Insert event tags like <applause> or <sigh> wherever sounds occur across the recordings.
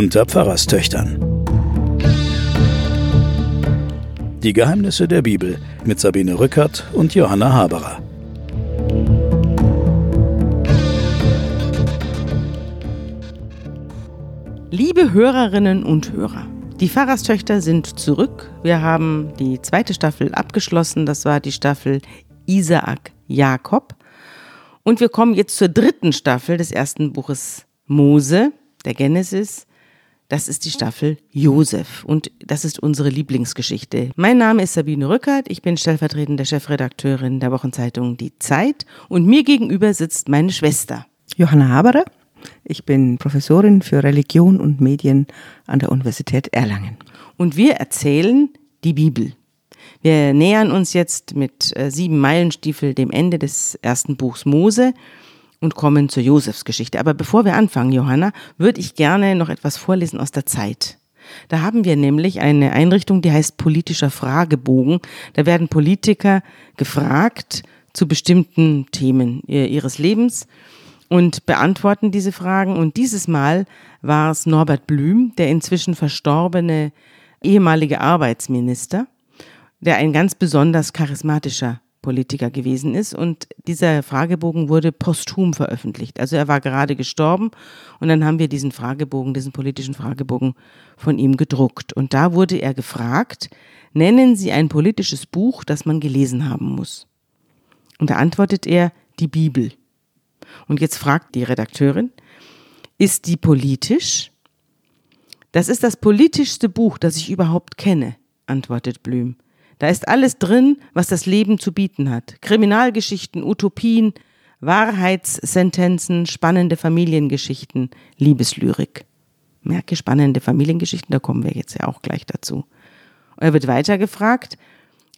unter Pfarrerstöchtern. Die Geheimnisse der Bibel mit Sabine Rückert und Johanna Haberer. Liebe Hörerinnen und Hörer, die Pfarrerstöchter sind zurück. Wir haben die zweite Staffel abgeschlossen. Das war die Staffel Isaak Jakob. Und wir kommen jetzt zur dritten Staffel des ersten Buches Mose, der Genesis. Das ist die Staffel Josef und das ist unsere Lieblingsgeschichte. Mein Name ist Sabine Rückert, ich bin stellvertretende Chefredakteurin der Wochenzeitung Die Zeit und mir gegenüber sitzt meine Schwester. Johanna Haberer. Ich bin Professorin für Religion und Medien an der Universität Erlangen. Und wir erzählen die Bibel. Wir nähern uns jetzt mit äh, sieben Meilenstiefel dem Ende des ersten Buchs Mose und kommen zur Josefsgeschichte. Aber bevor wir anfangen, Johanna, würde ich gerne noch etwas vorlesen aus der Zeit. Da haben wir nämlich eine Einrichtung, die heißt politischer Fragebogen. Da werden Politiker gefragt zu bestimmten Themen ihres Lebens und beantworten diese Fragen. Und dieses Mal war es Norbert Blüm, der inzwischen verstorbene ehemalige Arbeitsminister der ein ganz besonders charismatischer Politiker gewesen ist. Und dieser Fragebogen wurde posthum veröffentlicht. Also er war gerade gestorben und dann haben wir diesen Fragebogen, diesen politischen Fragebogen von ihm gedruckt. Und da wurde er gefragt, nennen Sie ein politisches Buch, das man gelesen haben muss. Und da antwortet er, die Bibel. Und jetzt fragt die Redakteurin, ist die politisch? Das ist das politischste Buch, das ich überhaupt kenne, antwortet Blüm. Da ist alles drin, was das Leben zu bieten hat. Kriminalgeschichten, Utopien, Wahrheitssentenzen, spannende Familiengeschichten, Liebeslyrik. Merke spannende Familiengeschichten, da kommen wir jetzt ja auch gleich dazu. Er wird weiter gefragt,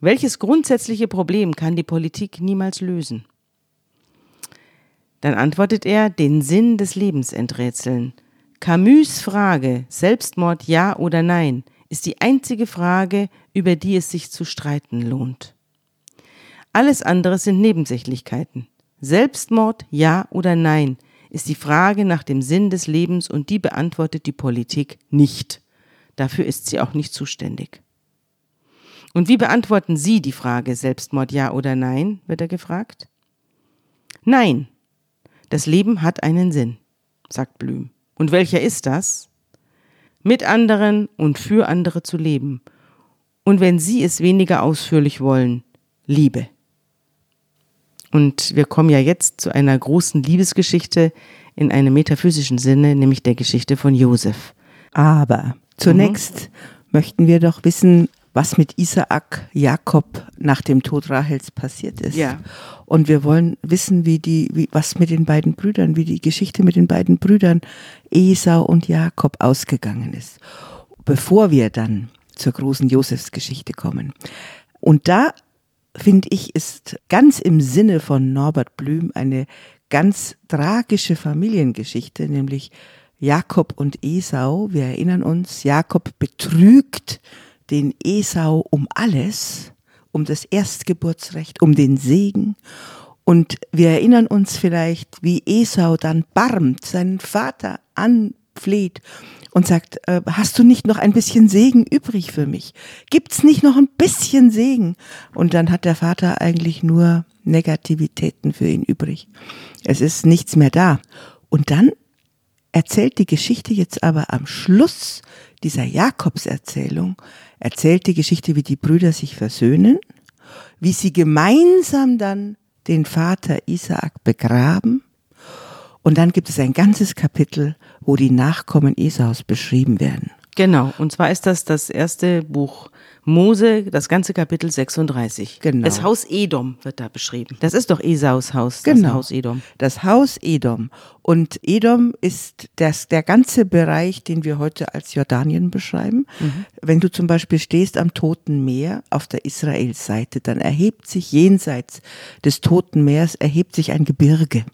welches grundsätzliche Problem kann die Politik niemals lösen? Dann antwortet er, den Sinn des Lebens enträtseln. Camus Frage, Selbstmord ja oder nein, ist die einzige Frage, über die es sich zu streiten lohnt. Alles andere sind Nebensächlichkeiten. Selbstmord, ja oder nein, ist die Frage nach dem Sinn des Lebens und die beantwortet die Politik nicht. Dafür ist sie auch nicht zuständig. Und wie beantworten Sie die Frage Selbstmord, ja oder nein, wird er gefragt. Nein, das Leben hat einen Sinn, sagt Blüm. Und welcher ist das? Mit anderen und für andere zu leben. Und wenn Sie es weniger ausführlich wollen, Liebe. Und wir kommen ja jetzt zu einer großen Liebesgeschichte in einem metaphysischen Sinne, nämlich der Geschichte von Josef. Aber zunächst mhm. möchten wir doch wissen, was mit Isaak Jakob nach dem Tod Rahels passiert ist. Ja. Und wir wollen wissen, wie die, wie, was mit den beiden Brüdern, wie die Geschichte mit den beiden Brüdern Esau und Jakob ausgegangen ist. Bevor wir dann zur großen Josefsgeschichte kommen. Und da finde ich, ist ganz im Sinne von Norbert Blüm eine ganz tragische Familiengeschichte, nämlich Jakob und Esau. Wir erinnern uns, Jakob betrügt den Esau um alles, um das Erstgeburtsrecht, um den Segen. Und wir erinnern uns vielleicht, wie Esau dann barmt, seinen Vater anfleht und sagt, äh, hast du nicht noch ein bisschen Segen übrig für mich? Gibt's nicht noch ein bisschen Segen? Und dann hat der Vater eigentlich nur Negativitäten für ihn übrig. Es ist nichts mehr da. Und dann erzählt die Geschichte jetzt aber am Schluss dieser Jakobserzählung, erzählt die Geschichte, wie die Brüder sich versöhnen, wie sie gemeinsam dann den Vater Isaak begraben. Und dann gibt es ein ganzes Kapitel, wo die Nachkommen Esaus beschrieben werden. Genau, und zwar ist das das erste Buch Mose, das ganze Kapitel 36. Genau. Das Haus Edom wird da beschrieben. Das ist doch Esaus Haus, genau. das Haus Edom. Das Haus Edom. Und Edom ist das, der ganze Bereich, den wir heute als Jordanien beschreiben. Mhm. Wenn du zum Beispiel stehst am Toten Meer auf der Israelseite, dann erhebt sich jenseits des Toten Meers, erhebt sich ein Gebirge.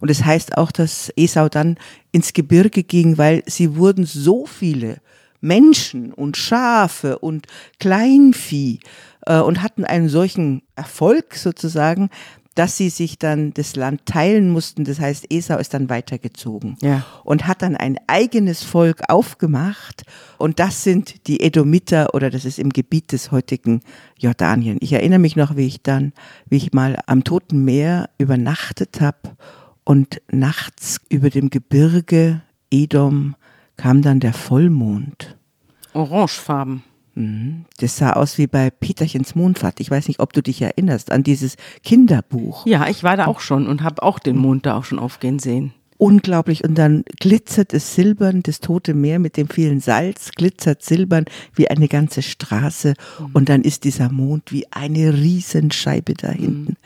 Und es das heißt auch, dass Esau dann ins Gebirge ging, weil sie wurden so viele Menschen und Schafe und Kleinvieh äh, und hatten einen solchen Erfolg sozusagen, dass sie sich dann das Land teilen mussten. Das heißt, Esau ist dann weitergezogen Ja. und hat dann ein eigenes Volk aufgemacht. Und das sind die Edomiter oder das ist im Gebiet des heutigen Jordanien. Ich erinnere mich noch, wie ich dann, wie ich mal am Toten Meer übernachtet habe und nachts über dem Gebirge Edom kam dann der Vollmond. Orangefarben. Das sah aus wie bei Peterchens Mondfahrt. Ich weiß nicht, ob du dich erinnerst an dieses Kinderbuch. Ja, ich war da auch schon und habe auch den Mond da auch schon aufgehen sehen. Unglaublich. Und dann glitzert es silbern, das tote Meer mit dem vielen Salz glitzert silbern wie eine ganze Straße. Und dann ist dieser Mond wie eine Riesenscheibe da hinten.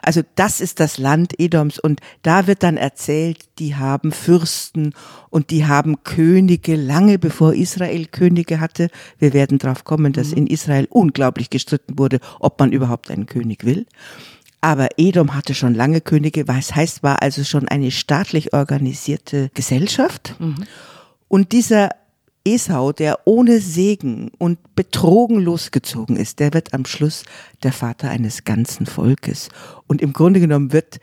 Also das ist das Land Edoms. Und da wird dann erzählt, die haben Fürsten und die haben Könige lange bevor Israel Könige hatte. Wir werden darauf kommen, dass in Israel unglaublich gestritten wurde, ob man überhaupt einen König will. Aber Edom hatte schon lange Könige, was heißt, war also schon eine staatlich organisierte Gesellschaft. Und dieser Esau, der ohne Segen und betrogen losgezogen ist, der wird am Schluss der Vater eines ganzen Volkes. Und im Grunde genommen wird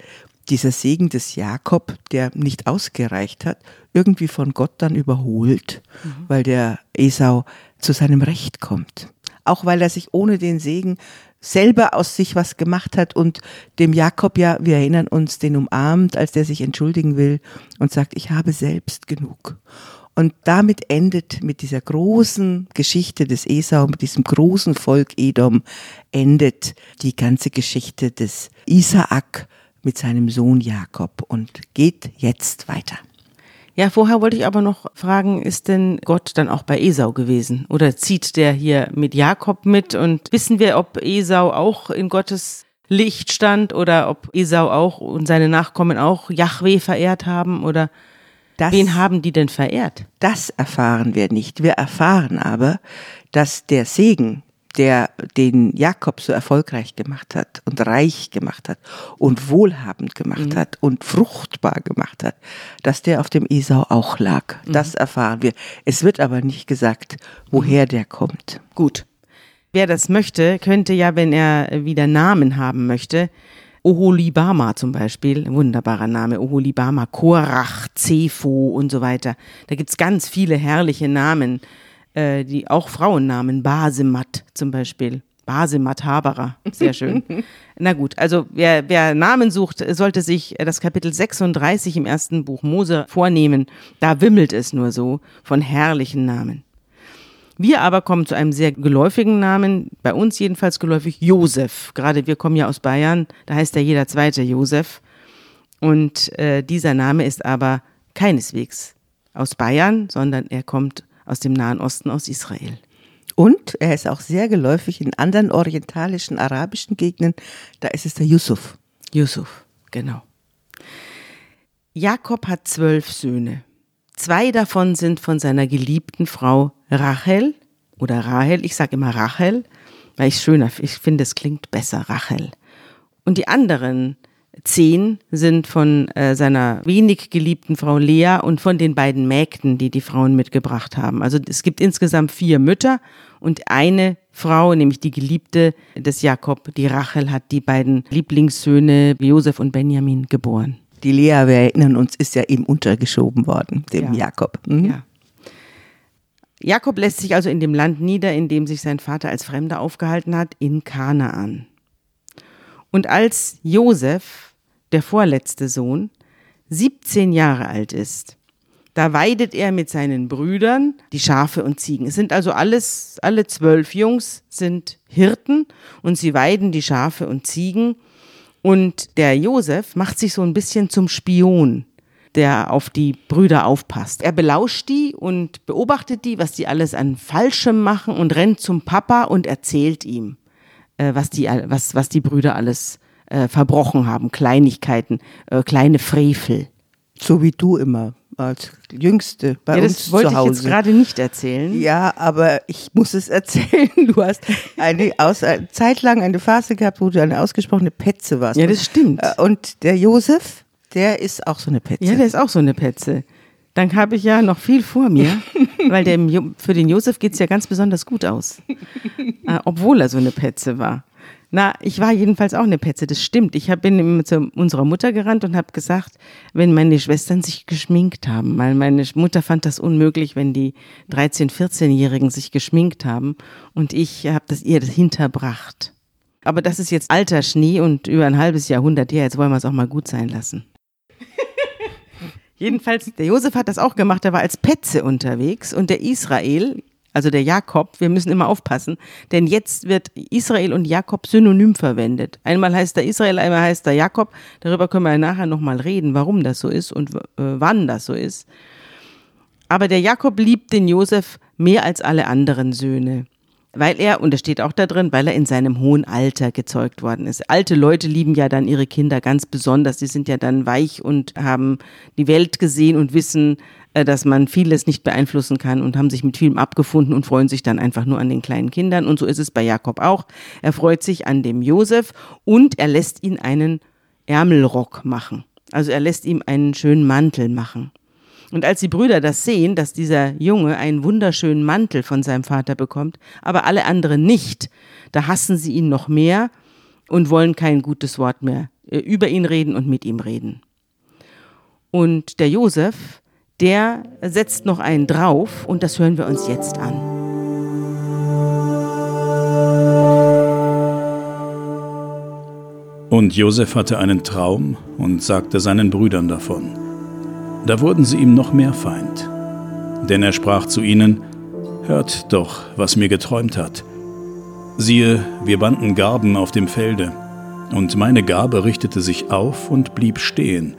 dieser Segen des Jakob, der nicht ausgereicht hat, irgendwie von Gott dann überholt, weil der Esau zu seinem Recht kommt. Auch weil er sich ohne den Segen selber aus sich was gemacht hat und dem Jakob ja, wir erinnern uns, den umarmt, als der sich entschuldigen will und sagt, ich habe selbst genug. Und damit endet mit dieser großen Geschichte des Esau, mit diesem großen Volk Edom, endet die ganze Geschichte des Isaak mit seinem Sohn Jakob und geht jetzt weiter. Ja, vorher wollte ich aber noch fragen, ist denn Gott dann auch bei Esau gewesen? Oder zieht der hier mit Jakob mit? Und wissen wir, ob Esau auch in Gottes Licht stand oder ob Esau auch und seine Nachkommen auch Yahweh verehrt haben? Oder Das, wen haben die denn verehrt? das erfahren wir nicht. Wir erfahren aber, dass der Segen, der den Jakob so erfolgreich gemacht hat und reich gemacht hat und wohlhabend gemacht hat und fruchtbar gemacht hat, dass der auf dem Esau auch lag. Das erfahren wir. Es wird aber nicht gesagt, woher der kommt. Gut. Wer das möchte, könnte ja, wenn er wieder Namen haben möchte, Oholibama zum Beispiel, wunderbarer Name, Oholibama, Korach, Zepho und so weiter. Da gibt's ganz viele herrliche Namen, äh, die auch Frauennamen, Basemat zum Beispiel. Basemat Haberer, sehr schön. <laughs> Na gut, also wer, wer Namen sucht, sollte sich das Kapitel 36 im ersten Buch Mose vornehmen. Da wimmelt es nur so von herrlichen Namen. Wir aber kommen zu einem sehr geläufigen Namen, bei uns jedenfalls geläufig, Josef. Gerade wir kommen ja aus Bayern, da heißt ja jeder zweite Josef. Und äh, dieser Name ist aber keineswegs aus Bayern, sondern er kommt aus dem Nahen Osten, aus Israel. Und er ist auch sehr geläufig in anderen orientalischen, arabischen Gegenden. Da ist es der Yusuf. Yusuf, genau. Jakob hat zwölf Söhne. Zwei davon sind von seiner geliebten Frau Rachel oder Rahel. Ich sage immer Rachel, weil ich schöner, ich finde, es klingt besser, Rachel. Und die anderen zehn sind von äh, seiner wenig geliebten Frau Lea und von den beiden Mägden, die die Frauen mitgebracht haben. Also es gibt insgesamt vier Mütter und eine Frau, nämlich die Geliebte des Jakob, die Rachel, hat die beiden Lieblingssöhne Josef und Benjamin geboren. Die Lea, wir erinnern uns, ist ja ihm untergeschoben worden, dem Ja. Jakob. Mhm. Ja. Jakob lässt sich also in dem Land nieder, in dem sich sein Vater als Fremder aufgehalten hat, in Kanaan. Und als Josef, der vorletzte Sohn, 17 Jahre alt ist, da weidet er mit seinen Brüdern die Schafe und Ziegen. Es sind also alles, alle zwölf Jungs sind Hirten und sie weiden die Schafe und Ziegen. Und der Josef macht sich so ein bisschen zum Spion, der auf die Brüder aufpasst. Er belauscht die und beobachtet die, was die alles an Falschem machen und rennt zum Papa und erzählt ihm, äh, was, die, was, was die Brüder alles äh, verbrochen haben. Kleinigkeiten, äh, kleine Frevel. So wie du immer als Jüngste bei Ja, uns das wollte zu ich Hause. jetzt gerade nicht erzählen. Ja, aber ich muss es erzählen. <laughs> Du hast eine, aus, eine Zeit lang eine Phase gehabt, wo du eine ausgesprochene Petze warst. Ja, das stimmt. Äh, Und der Josef, der ist auch so eine Petze. Ja, der ist auch so eine Petze. Dann habe ich ja noch viel vor mir, <laughs> weil dem, für den Josef geht's ja ganz besonders gut aus. Äh, obwohl er so eine Petze war. Na, ich war jedenfalls auch eine Petze, das stimmt. Ich hab, bin zu unserer Mutter gerannt und habe gesagt, wenn meine Schwestern sich geschminkt haben, weil meine Mutter fand das unmöglich, wenn die 13-, 14-Jährigen sich geschminkt haben und ich habe das ihr das hinterbracht. Aber das ist jetzt alter Schnee und über ein halbes Jahrhundert her, jetzt wollen wir es auch mal gut sein lassen. <laughs> Jedenfalls, der Josef hat das auch gemacht, er war als Petze unterwegs und der Israel, also der Jakob, wir müssen immer aufpassen, denn jetzt wird Israel und Jakob synonym verwendet. Einmal heißt er Israel, einmal heißt er Jakob. Darüber können wir nachher nochmal reden, warum das so ist und äh, wann das so ist. Aber der Jakob liebt den Josef mehr als alle anderen Söhne. Weil er, und das steht auch da drin, weil er in seinem hohen Alter gezeugt worden ist. Alte Leute lieben ja dann ihre Kinder ganz besonders. Sie sind ja dann weich und haben die Welt gesehen und wissen, dass man vieles nicht beeinflussen kann und haben sich mit vielem abgefunden und freuen sich dann einfach nur an den kleinen Kindern. Und so ist es bei Jakob auch. Er freut sich an dem Josef und er lässt ihn einen Ärmelrock machen. Also er lässt ihm einen schönen Mantel machen. Und als die Brüder das sehen, dass dieser Junge einen wunderschönen Mantel von seinem Vater bekommt, aber alle anderen nicht, da hassen sie ihn noch mehr und wollen kein gutes Wort mehr äh, über ihn reden und mit ihm reden. Und der Josef, der setzt noch einen drauf und das hören wir uns jetzt an. Und Josef hatte einen Traum und sagte seinen Brüdern davon. Da wurden sie ihm noch mehr Feind. Denn er sprach zu ihnen, Hört doch, was mir geträumt hat. Siehe, wir banden Garben auf dem Felde, und meine Gabe richtete sich auf und blieb stehen,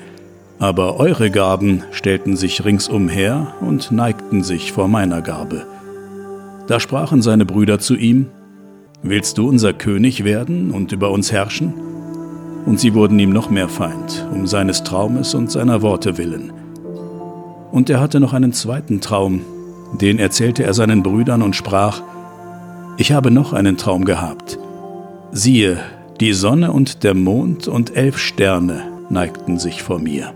aber eure Gaben stellten sich ringsumher und neigten sich vor meiner Gabe. Da sprachen seine Brüder zu ihm, Willst du unser König werden und über uns herrschen? Und sie wurden ihm noch mehr Feind, um seines Traumes und seiner Worte willen. Und er hatte noch einen zweiten Traum, den erzählte er seinen Brüdern und sprach, Ich habe noch einen Traum gehabt. Siehe, die Sonne und der Mond und elf Sterne neigten sich vor mir.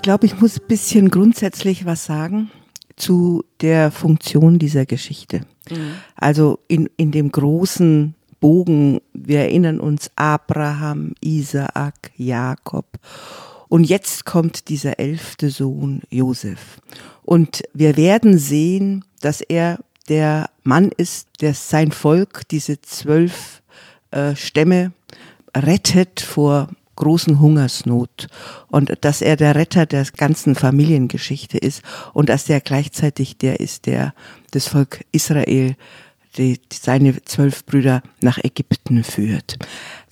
Ich glaube, ich muss ein bisschen grundsätzlich was sagen zu der Funktion dieser Geschichte. Mhm. Also in, in dem großen Bogen, wir erinnern uns Abraham, Isaak, Jakob. Und jetzt kommt dieser elfte Sohn Josef. Und wir werden sehen, dass er der Mann ist, der sein Volk, diese zwölf äh, Stämme, rettet vor großen Hungersnot und dass er der Retter der ganzen Familiengeschichte ist und dass er gleichzeitig der ist, der das Volk Israel die, seine zwölf Brüder nach Ägypten führt.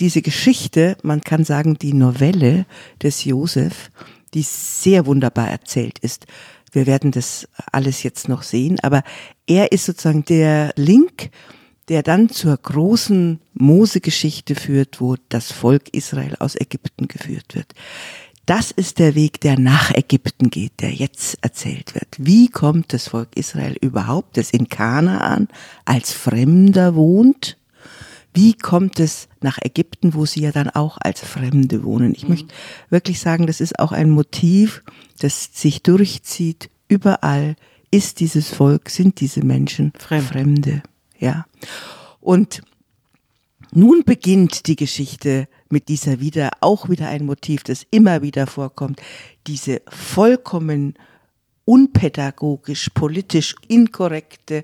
Diese Geschichte, man kann sagen, die Novelle des Josef, die sehr wunderbar erzählt ist. Wir werden das alles jetzt noch sehen, aber er ist sozusagen der Link der dann zur großen Mose-Geschichte führt, wo das Volk Israel aus Ägypten geführt wird. Das ist der Weg, der nach Ägypten geht, der jetzt erzählt wird. Wie kommt das Volk Israel überhaupt, das in Kanaan als Fremder wohnt? Wie kommt es nach Ägypten, wo sie ja dann auch als Fremde wohnen? Ich mhm. möchte wirklich sagen, das ist auch ein Motiv, das sich durchzieht. Überall ist dieses Volk, sind diese Menschen Fremd. Fremde. Ja. Und nun beginnt die Geschichte mit dieser wieder, auch wieder ein Motiv, das immer wieder vorkommt, diese vollkommen unpädagogisch, politisch inkorrekte,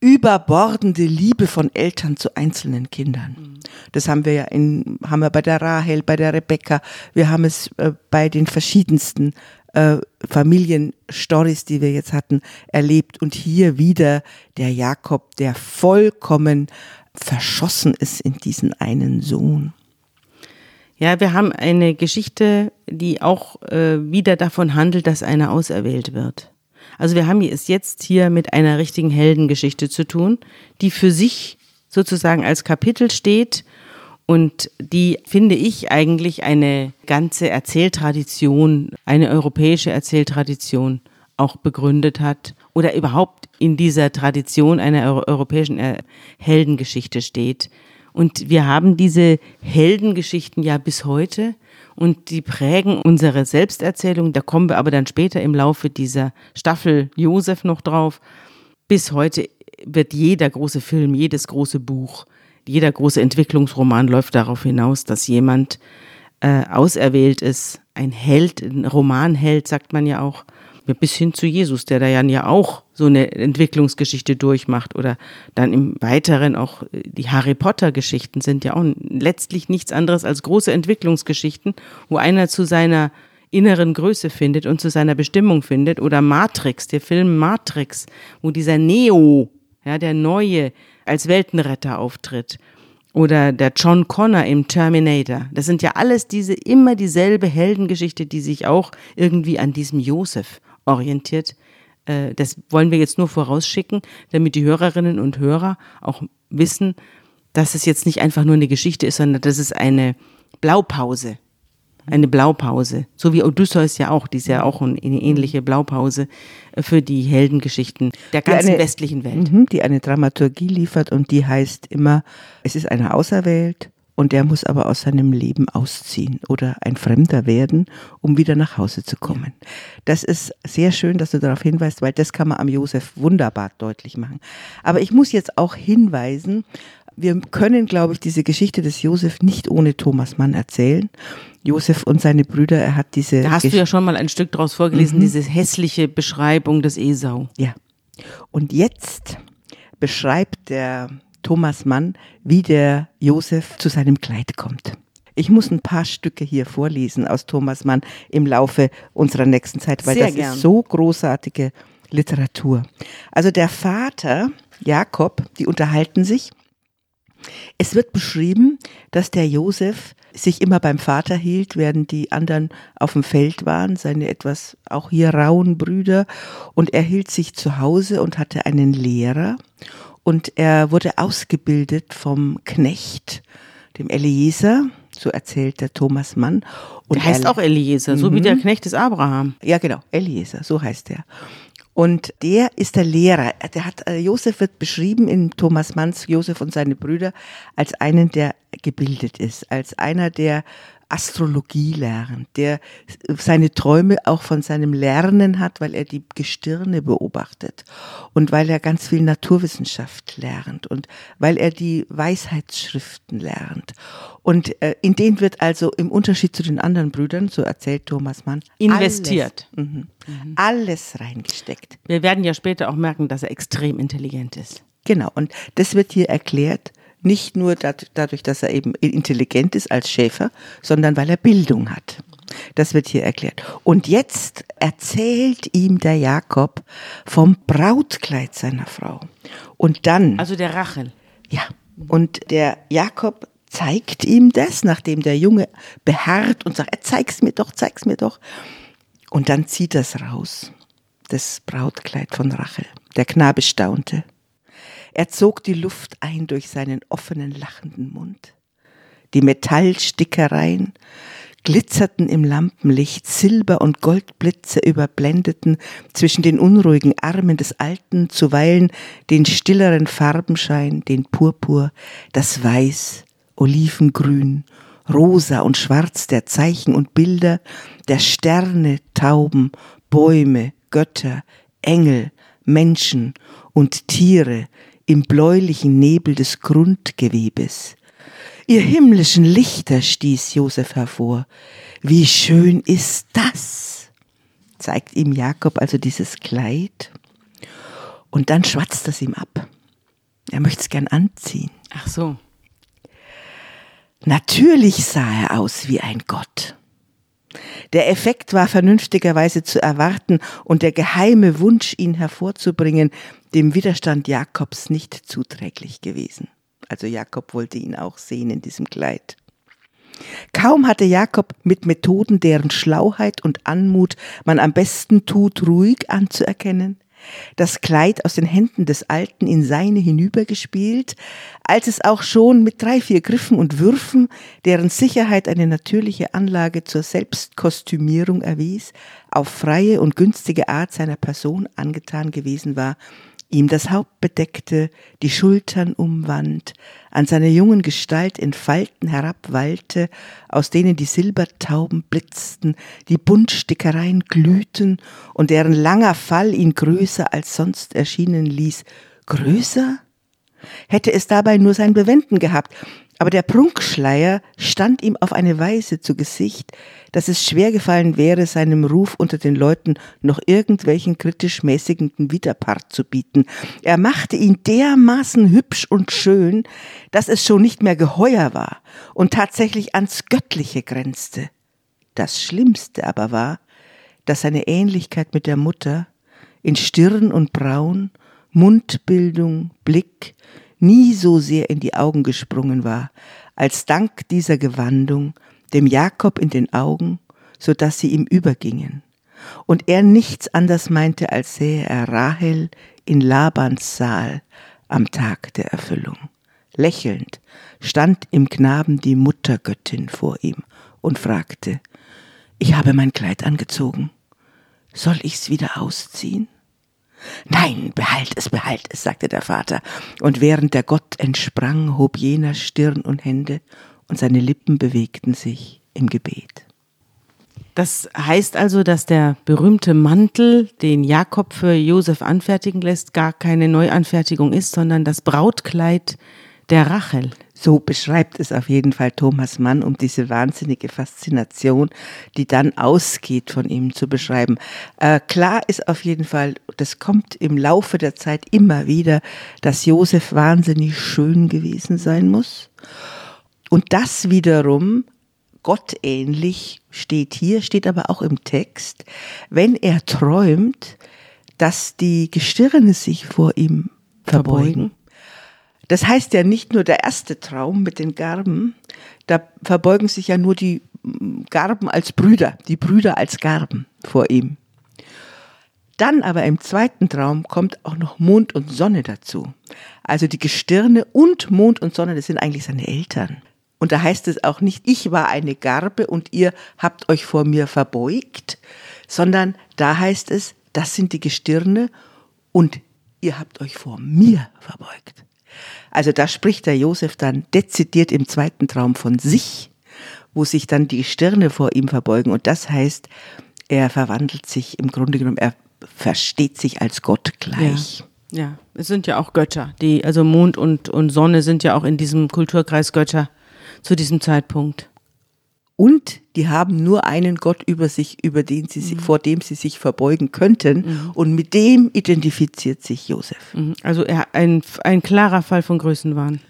überbordende Liebe von Eltern zu einzelnen Kindern. Das haben wir ja in, haben wir bei der Rahel, bei der Rebecca, wir haben es äh, bei den verschiedensten äh, Familienstories, die wir jetzt hatten, erlebt. Und hier wieder der Jakob, der vollkommen verschossen ist in diesen einen Sohn. Ja, wir haben eine Geschichte, die auch äh, wieder davon handelt, dass einer auserwählt wird. Also wir haben es jetzt hier mit einer richtigen Heldengeschichte zu tun, die für sich sozusagen als Kapitel steht und die finde ich eigentlich eine ganze Erzähltradition, eine europäische Erzähltradition auch begründet hat oder überhaupt in dieser Tradition einer europäischen äh, Heldengeschichte steht. Und wir haben diese Heldengeschichten ja bis heute und die prägen unsere Selbsterzählung. Da kommen wir aber dann später im Laufe dieser Staffel Josef noch drauf. bis heute wird jeder große Film, jedes große Buch, jeder große Entwicklungsroman läuft darauf hinaus, dass jemand äh, auserwählt ist, ein Held, ein Romanheld, sagt man ja auch, bis hin zu Jesus, der da ja auch so eine Entwicklungsgeschichte durchmacht oder dann im Weiteren auch äh, die Harry Potter Geschichten sind ja auch letztlich nichts anderes als große Entwicklungsgeschichten, wo einer zu seiner inneren Größe findet und zu seiner Bestimmung findet oder Matrix, der Film Matrix, wo dieser Neo, ja, der Neue als Weltenretter auftritt oder der John Connor im Terminator. Das sind ja alles diese immer dieselbe Heldengeschichte, die sich auch irgendwie an diesem Josef orientiert. Äh, das wollen wir jetzt nur vorausschicken, damit die Hörerinnen und Hörer auch wissen, dass es jetzt nicht einfach nur eine Geschichte ist, sondern dass es eine Blaupause eine Blaupause. So wie Odysseus ja auch, die ist ja auch eine ähnliche Blaupause äh, für die Heldengeschichten der ganzen eine, westlichen Welt. Mhm, die eine Dramaturgie liefert und die heißt immer, es ist einer auserwählt und der muss aber aus seinem Leben ausziehen oder ein Fremder werden, um wieder nach Hause zu kommen. Das ist sehr schön, dass du darauf hinweist, weil das kann man am Josef wunderbar deutlich machen. Aber ich muss jetzt auch hinweisen, wir können, glaube ich, diese Geschichte des Josef nicht ohne Thomas Mann erzählen. Josef und seine Brüder, er hat diese. Da hast Gesch du ja schon mal ein Stück draus vorgelesen, mhm. diese hässliche Beschreibung des Esau. Ja. Und jetzt beschreibt der Thomas Mann, wie der Josef zu seinem Kleid kommt. Ich muss ein paar Stücke hier vorlesen aus Thomas Mann im Laufe unserer nächsten Zeit, weil Sehr das gern. ist so großartige Literatur. Also der Vater, Jakob, die unterhalten sich es wird beschrieben, dass der Josef sich immer beim Vater hielt, während die anderen auf dem Feld waren, seine etwas auch hier rauen Brüder. Und er hielt sich zu Hause und hatte einen Lehrer. Und er wurde ausgebildet vom Knecht, dem Eliezer, so erzählt der Thomas Mann. Und der heißt er, auch Eliezer, so wie der mhm. Knecht des Abraham. Ja, genau, Eliezer, so heißt er. Und der ist der Lehrer. Der hat, äh, Josef wird beschrieben in Thomas Manns, Josef und seine Brüder, als einen, der gebildet ist, als einer, der Astrologie lernt, der seine Träume auch von seinem Lernen hat, weil er die Gestirne beobachtet und weil er ganz viel Naturwissenschaft lernt und weil er die Weisheitsschriften lernt. Und äh, in den wird also im Unterschied zu den anderen Brüdern, so erzählt Thomas Mann, investiert. Alles, mhm, mhm. alles reingesteckt. Wir werden ja später auch merken, dass er extrem intelligent ist. Genau, und das wird hier erklärt nicht nur dadurch, dass er eben intelligent ist als Schäfer, sondern weil er Bildung hat. Das wird hier erklärt. Und jetzt erzählt ihm der Jakob vom Brautkleid seiner Frau. Und dann. Also der Rachel. Ja. Und der Jakob zeigt ihm das, nachdem der Junge beharrt und sagt, zeig's mir doch, zeig's mir doch. Und dann zieht es raus. Das Brautkleid von Rachel. Der Knabe staunte. Er zog die Luft ein durch seinen offenen, lachenden Mund. Die Metallstickereien glitzerten im Lampenlicht, Silber- und Goldblitze überblendeten zwischen den unruhigen Armen des Alten zuweilen den stilleren Farbenschein, den Purpur, das Weiß, Olivengrün, Rosa und Schwarz der Zeichen und Bilder, der Sterne, Tauben, Bäume, Götter, Engel, Menschen und Tiere, im bläulichen Nebel des Grundgewebes. Ihr himmlischen Lichter, stieß Josef hervor. Wie schön ist das? zeigt ihm Jakob also dieses Kleid. Und dann schwatzt es ihm ab. Er möchte es gern anziehen. Ach so. Natürlich sah er aus wie ein Gott. Der Effekt war vernünftigerweise zu erwarten und der geheime Wunsch, ihn hervorzubringen, dem Widerstand Jakobs nicht zuträglich gewesen. Also Jakob wollte ihn auch sehen in diesem Kleid. Kaum hatte Jakob mit Methoden, deren Schlauheit und Anmut man am besten tut, ruhig anzuerkennen, das Kleid aus den Händen des Alten in seine hinübergespielt, als es auch schon mit drei, vier Griffen und Würfen, deren Sicherheit eine natürliche Anlage zur Selbstkostümierung erwies, auf freie und günstige Art seiner Person angetan gewesen war, ihm das Haupt bedeckte, die Schultern umwand, an seiner jungen Gestalt in Falten herabwallte, aus denen die Silbertauben blitzten, die Buntstickereien glühten und deren langer Fall ihn größer als sonst erschienen ließ. Größer? Hätte es dabei nur sein Bewenden gehabt, aber der Prunkschleier stand ihm auf eine Weise zu Gesicht, dass es schwer gefallen wäre, seinem Ruf unter den Leuten noch irgendwelchen kritisch mäßigenden Widerpart zu bieten. Er machte ihn dermaßen hübsch und schön, dass es schon nicht mehr geheuer war und tatsächlich ans Göttliche grenzte. Das Schlimmste aber war, dass seine Ähnlichkeit mit der Mutter in Stirn und Braun, Mundbildung, Blick, nie so sehr in die Augen gesprungen war, als dank dieser Gewandung dem Jakob in den Augen, so dass sie ihm übergingen, und er nichts anders meinte, als sähe er Rahel in Labans Saal am Tag der Erfüllung. Lächelnd stand im Knaben die Muttergöttin vor ihm und fragte, ich habe mein Kleid angezogen. Soll ich's wieder ausziehen? Nein, behalt es, behalt es, sagte der Vater, und während der Gott entsprang, hob jener Stirn und Hände, und seine Lippen bewegten sich im Gebet. Das heißt also, dass der berühmte Mantel, den Jakob für Josef anfertigen lässt, gar keine Neuanfertigung ist, sondern das Brautkleid der Rachel. So beschreibt es auf jeden Fall Thomas Mann, um diese wahnsinnige Faszination, die dann ausgeht, von ihm zu beschreiben. Äh, klar ist auf jeden Fall, das kommt im Laufe der Zeit immer wieder, dass Josef wahnsinnig schön gewesen sein muss. Und das wiederum gottähnlich steht hier, steht aber auch im Text, wenn er träumt, dass die Gestirne sich vor ihm verbeugen. verbeugen das heißt ja nicht nur der erste Traum mit den Garben, da verbeugen sich ja nur die mm, Garben als Brüder, die Brüder als Garben vor ihm. Dann aber im zweiten Traum kommt auch noch Mond und Sonne dazu. Also die Gestirne und Mond und Sonne, das sind eigentlich seine Eltern. Und da heißt es auch nicht, ich war eine Garbe und ihr habt euch vor mir verbeugt, sondern da heißt es, das sind die Gestirne und ihr habt euch vor mir verbeugt. Also da spricht der Josef dann dezidiert im zweiten Traum von sich, wo sich dann die Stirne vor ihm verbeugen. Und das heißt, er verwandelt sich im Grunde genommen, er versteht sich als Gott gleich. Ja, ja. es sind ja auch Götter. Die, also Mond und, und Sonne sind ja auch in diesem Kulturkreis Götter zu diesem Zeitpunkt und die haben nur einen Gott über sich, über den sie sich, mhm. vor dem sie sich verbeugen könnten. Mhm. Und mit dem identifiziert sich Josef. Mhm. Also er, ein, ein klarer Fall von Größenwahn.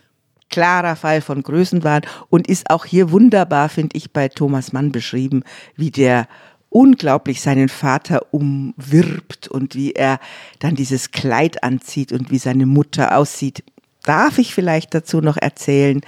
Klarer Fall von Größenwahn und ist auch hier wunderbar, finde ich, bei Thomas Mann beschrieben, wie der unglaublich seinen Vater umwirbt und wie er dann dieses Kleid anzieht und wie seine Mutter aussieht. Darf ich vielleicht dazu noch erzählen,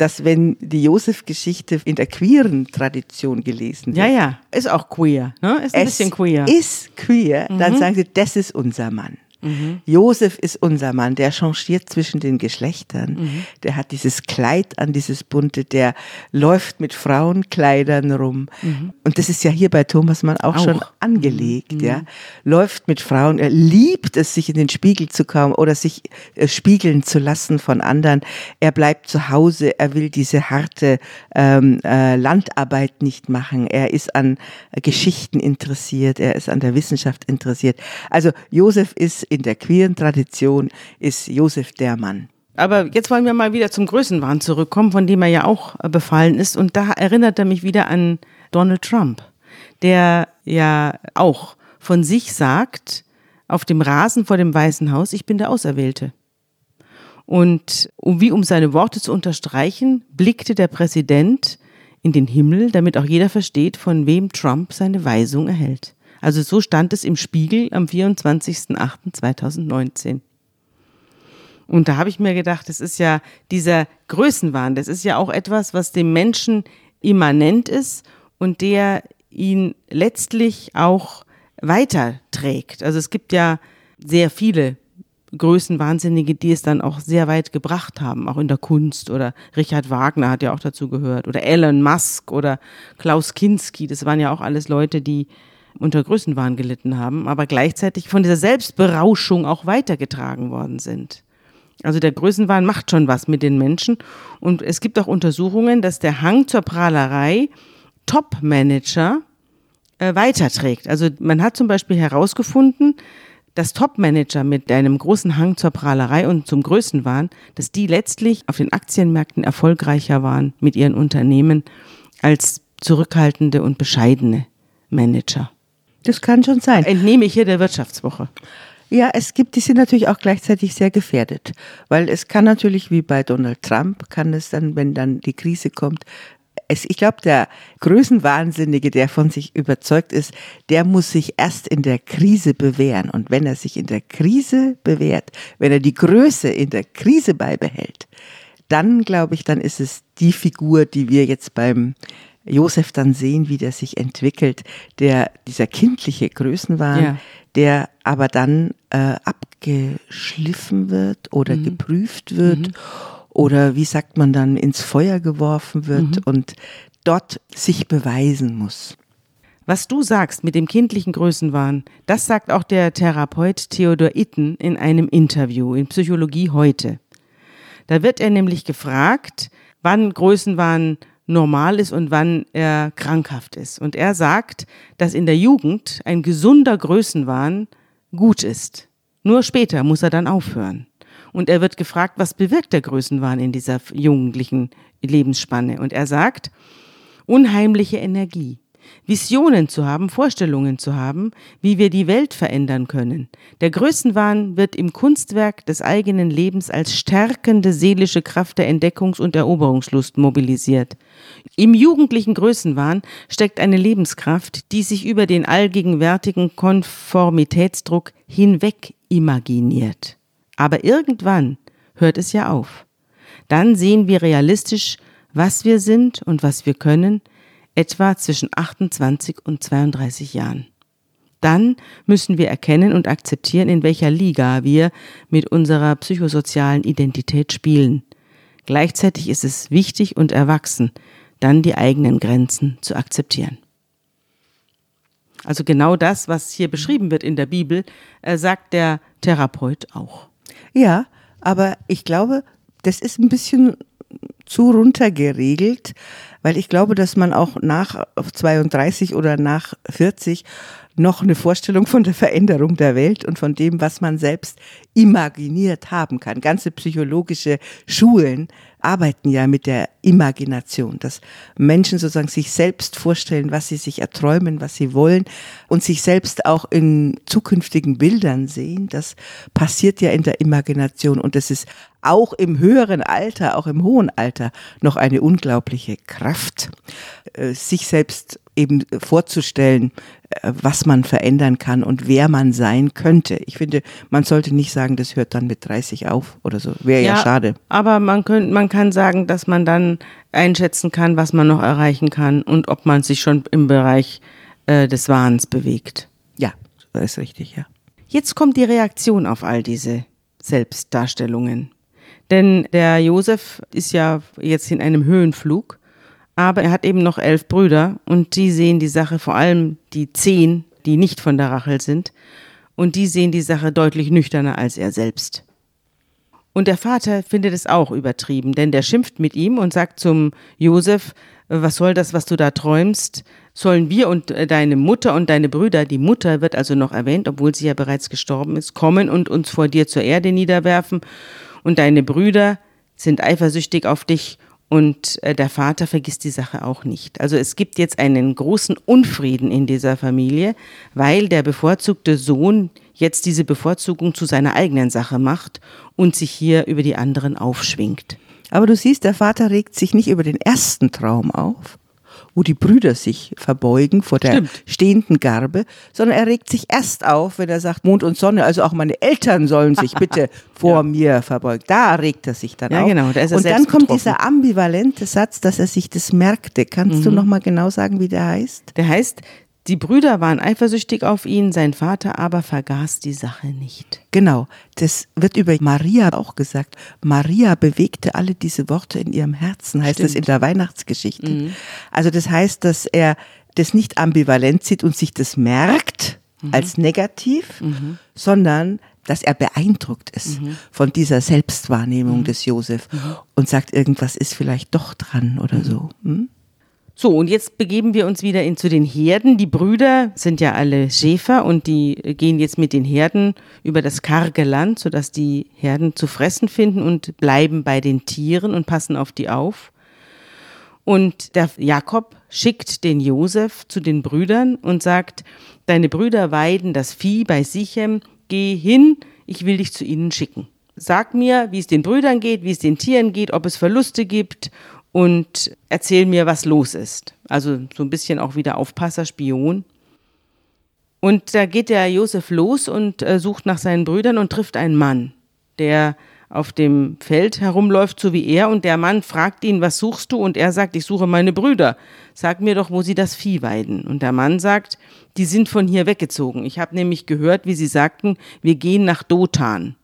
dass wenn die Josef-Geschichte in der queeren Tradition gelesen wird. Ja, ja, ist auch queer, ne? Ist ein bisschen queer. Ist queer, dann mhm. sagen sie, das ist unser Mann. Mhm. Josef ist unser Mann, der changiert zwischen den Geschlechtern. Mhm. Der hat dieses Kleid an, dieses bunte, der läuft mit Frauenkleidern rum. Mhm. Und das ist ja hier bei Thomas Mann auch, auch. schon angelegt, mhm. ja. Läuft mit Frauen, er liebt es, sich in den Spiegel zu kommen oder sich äh, spiegeln zu lassen von anderen. Er bleibt zu Hause, er will diese harte ähm, äh, Landarbeit nicht machen. Er ist an äh, Geschichten interessiert, er ist an der Wissenschaft interessiert. Also Josef ist in der queeren Tradition ist Josef der Mann. Aber jetzt wollen wir mal wieder zum Größenwahn zurückkommen, von dem er ja auch äh, befallen ist. Und da erinnert er mich wieder an Donald Trump, der ja auch von sich sagt, auf dem Rasen vor dem Weißen Haus, ich bin der Auserwählte. Und wie um seine Worte zu unterstreichen, blickte der Präsident in den Himmel, damit auch jeder versteht, von wem Trump seine Weisung erhält. Also so stand es im Spiegel am 24.08.2019. Und da habe ich mir gedacht, das ist ja dieser Größenwahn, das ist ja auch etwas, was dem Menschen immanent ist und der ihn letztlich auch weiterträgt. Also es gibt ja sehr viele Größenwahnsinnige, die es dann auch sehr weit gebracht haben, auch in der Kunst oder Richard Wagner hat ja auch dazu gehört oder Elon Musk oder Klaus Kinski, das waren ja auch alles Leute, die unter Größenwahn gelitten haben, aber gleichzeitig von dieser Selbstberauschung auch weitergetragen worden sind. Also der Größenwahn macht schon was mit den Menschen und es gibt auch Untersuchungen, dass der Hang zur Prahlerei Top-Manager äh, weiterträgt. Also man hat zum Beispiel herausgefunden, dass Top-Manager mit einem großen Hang zur Prahlerei und zum Größenwahn, dass die letztlich auf den Aktienmärkten erfolgreicher waren mit ihren Unternehmen als zurückhaltende und bescheidene Manager. Das kann schon sein. Entnehme ich hier der Wirtschaftswoche. Ja, es gibt, die sind natürlich auch gleichzeitig sehr gefährdet, weil es kann natürlich wie bei Donald Trump, kann es dann, wenn dann die Krise kommt, es, ich glaube, der Größenwahnsinnige, der von sich überzeugt ist, der muss sich erst in der Krise bewähren. Und wenn er sich in der Krise bewährt, wenn er die Größe in der Krise beibehält, dann glaube ich, dann ist es die Figur, die wir jetzt beim Josef dann sehen, wie der sich entwickelt, der dieser kindliche Größenwahn, ja. der aber dann äh, abgeschliffen wird oder mhm. geprüft wird mhm. oder wie sagt man dann ins Feuer geworfen wird mhm. und dort sich beweisen muss. Was du sagst mit dem kindlichen Größenwahn, das sagt auch der Therapeut Theodor Itten in einem Interview in Psychologie heute. Da wird er nämlich gefragt, wann Größenwahn normal ist und wann er krankhaft ist. Und er sagt, dass in der Jugend ein gesunder Größenwahn gut ist. Nur später muss er dann aufhören. Und er wird gefragt, was bewirkt der Größenwahn in dieser jugendlichen Lebensspanne? Und er sagt, unheimliche Energie. Visionen zu haben, Vorstellungen zu haben, wie wir die Welt verändern können. Der Größenwahn wird im Kunstwerk des eigenen Lebens als stärkende seelische Kraft der Entdeckungs- und Eroberungslust mobilisiert. Im jugendlichen Größenwahn steckt eine Lebenskraft, die sich über den allgegenwärtigen Konformitätsdruck hinweg imaginiert. Aber irgendwann hört es ja auf. Dann sehen wir realistisch, was wir sind und was wir können, etwa zwischen 28 und 32 Jahren. Dann müssen wir erkennen und akzeptieren, in welcher Liga wir mit unserer psychosozialen Identität spielen. Gleichzeitig ist es wichtig und erwachsen, dann die eigenen Grenzen zu akzeptieren. Also genau das, was hier beschrieben wird in der Bibel, äh, sagt der Therapeut auch. Ja, aber ich glaube, das ist ein bisschen zu runtergeregelt, weil ich glaube, dass man auch nach 32 oder nach 40 noch eine Vorstellung von der Veränderung der Welt und von dem, was man selbst imaginiert haben kann. Ganze psychologische Schulen arbeiten ja mit der Imagination, dass Menschen sozusagen sich selbst vorstellen, was sie sich erträumen, was sie wollen und sich selbst auch in zukünftigen Bildern sehen. Das passiert ja in der Imagination und das ist auch im höheren Alter, auch im hohen Alter noch eine unglaubliche Kraft, äh, sich selbst eben vorzustellen, was man verändern kann und wer man sein könnte. Ich finde, man sollte nicht sagen, das hört dann mit 30 auf oder so. Wäre ja, ja, schade. Aber man, könnt, man kann sagen, dass man dann einschätzen kann, was man noch erreichen kann und ob man sich schon im Bereich äh, des Wahns bewegt. Ja, das ist richtig, ja. Jetzt kommt die Reaktion auf all diese Selbstdarstellungen. Denn der Josef ist ja jetzt in einem Höhenflug aber er hat eben noch elf Brüder und die sehen die Sache, vor allem die zehn, die nicht von der Rachel sind, und die sehen die Sache deutlich nüchterner als er selbst. Und der Vater findet es auch übertrieben, denn der schimpft mit ihm und sagt zum Josef, was soll das, was du da träumst? Sollen wir und äh, deine Mutter und deine Brüder, die Mutter wird also noch erwähnt, obwohl sie ja bereits gestorben ist, kommen und uns vor dir zur Erde niederwerfen? Und deine Brüder sind eifersüchtig auf dich und äh, der Vater vergisst die Sache auch nicht. Also es gibt jetzt einen großen Unfrieden in dieser Familie, weil der bevorzugte Sohn jetzt diese Bevorzugung zu seiner eigenen Sache macht und sich hier über die anderen aufschwingt. Aber du siehst, der Vater regt sich nicht über den ersten Traum auf, wo die Brüder sich verbeugen vor der Stimmt. stehenden Garbe, sondern er regt sich erst auf, wenn er sagt, Mond und Sonne, also auch meine Eltern sollen sich bitte <laughs> vor ja. mir verbeugen. Da regt er sich dann ja, auf. Genau, da und dann kommt getroffen. dieser ambivalente Satz, dass er sich das merkte. Kannst mhm. du noch mal genau sagen, wie der heißt? Der heißt, die Brüder waren eifersüchtig auf ihn, sein Vater aber vergaß die Sache nicht. Genau, das wird über Maria auch gesagt. Maria bewegte alle diese Worte in ihrem Herzen, heißt Stimmt. es in der Weihnachtsgeschichte. Mhm. Also das heißt, dass er das nicht ambivalent sieht und sich das merkt als negativ, sondern dass er beeindruckt ist von dieser Selbstwahrnehmung des Josef und sagt, irgendwas ist vielleicht doch dran oder so. Hm? So, und jetzt begeben wir uns wieder in, zu den Herden. Die Brüder sind ja alle Schäfer und die gehen jetzt mit den Herden über das karge Land, sodass die Herden zu fressen finden und bleiben bei den Tieren und passen auf die auf. Und der Jakob schickt den Josef zu den Brüdern und sagt, deine Brüder weiden das Vieh bei Sichem, geh hin, ich will dich zu ihnen schicken. Sag mir, wie es den Brüdern geht, wie es den Tieren geht, ob es Verluste gibt und erzähl mir, was los ist. Also so ein bisschen auch wieder Aufpasser, Spion. Und da geht der Josef los und äh, sucht nach seinen Brüdern und trifft einen Mann, der auf dem Feld herumläuft, so wie er, und der Mann fragt ihn, was suchst du? Und er sagt, ich suche meine Brüder. Sag mir doch, wo sie das Vieh weiden. Und der Mann sagt, die sind von hier weggezogen. Ich habe nämlich gehört, wie sie sagten, wir gehen nach Dothan.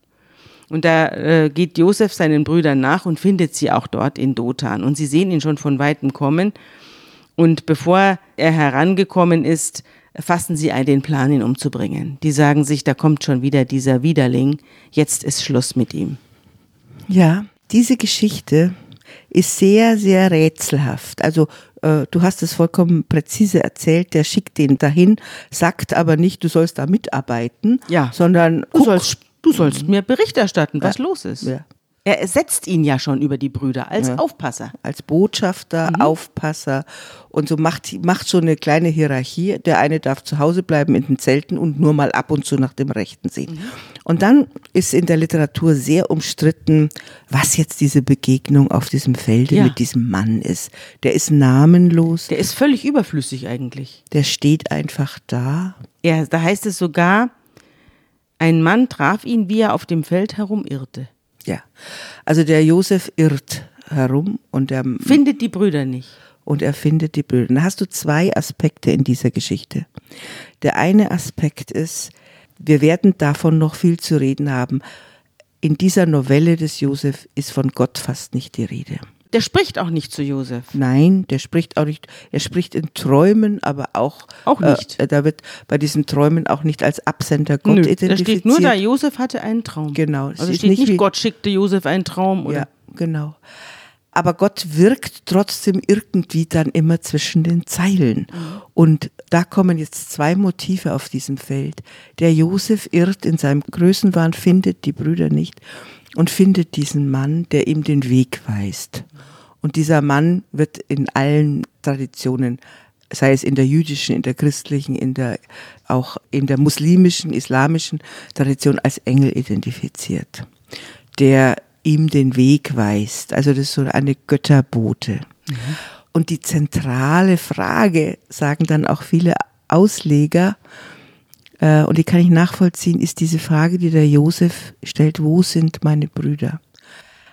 Und da äh, geht Josef seinen Brüdern nach und findet sie auch dort in Dothan. Und sie sehen ihn schon von weitem kommen. Und bevor er herangekommen ist, fassen sie den Plan, ihn umzubringen. Die sagen sich, da kommt schon wieder dieser Widerling, jetzt ist Schluss mit ihm. Ja, diese Geschichte ist sehr, sehr rätselhaft. Also äh, du hast es vollkommen präzise erzählt, der schickt den dahin, sagt aber nicht, du sollst da mitarbeiten, Ja. sondern Du guck, sollst, du sollst mir Bericht erstatten, was los ist. Ja. Er ersetzt ihn ja schon über die Brüder als Ja. Aufpasser. als Botschafter, Aufpasser und so macht, macht so eine kleine Hierarchie. Der eine darf zu Hause bleiben in den Zelten und nur mal ab und zu nach dem Rechten sehen. Und dann ist in der Literatur sehr umstritten, was jetzt diese Begegnung auf diesem Felde Ja. mit diesem Mann ist. Der ist namenlos, Der ist völlig überflüssig eigentlich. der steht einfach da. Er, da heißt es sogar, ein Mann traf ihn, wie er auf dem Feld herumirrte. Ja. Also der Josef irrt herum und er, Findet die Brüder nicht. und er findet die Bilder. Da hast du zwei Aspekte in dieser Geschichte. Der eine Aspekt ist, wir werden davon noch viel zu reden haben. In dieser Novelle des Josef ist von Gott fast nicht die Rede. Der spricht auch nicht zu Josef. Nein, der spricht auch nicht, er spricht in Träumen, aber auch, Auch nicht. Äh, da wird bei diesen Träumen auch nicht als Absender Gott Nö, da identifiziert. steht nur da, Josef hatte einen Traum. Genau, Also steht nicht nicht, Gott schickte Josef einen Traum oder Ja, genau. Aber Gott wirkt trotzdem irgendwie dann immer zwischen den Zeilen. Und da kommen jetzt zwei Motive auf diesem Feld. Der Josef irrt in seinem Größenwahn, findet die Brüder nicht und findet diesen Mann, der ihm den Weg weist. Und dieser Mann wird in allen Traditionen, sei es in der jüdischen, in der christlichen, in der, auch in der muslimischen, islamischen Tradition als Engel identifiziert, der ihm den Weg weist. Also das ist so eine Götterbote. Und die zentrale Frage, sagen dann auch viele Ausleger, äh, und die kann ich nachvollziehen, ist diese Frage, die der Josef stellt, wo sind meine Brüder?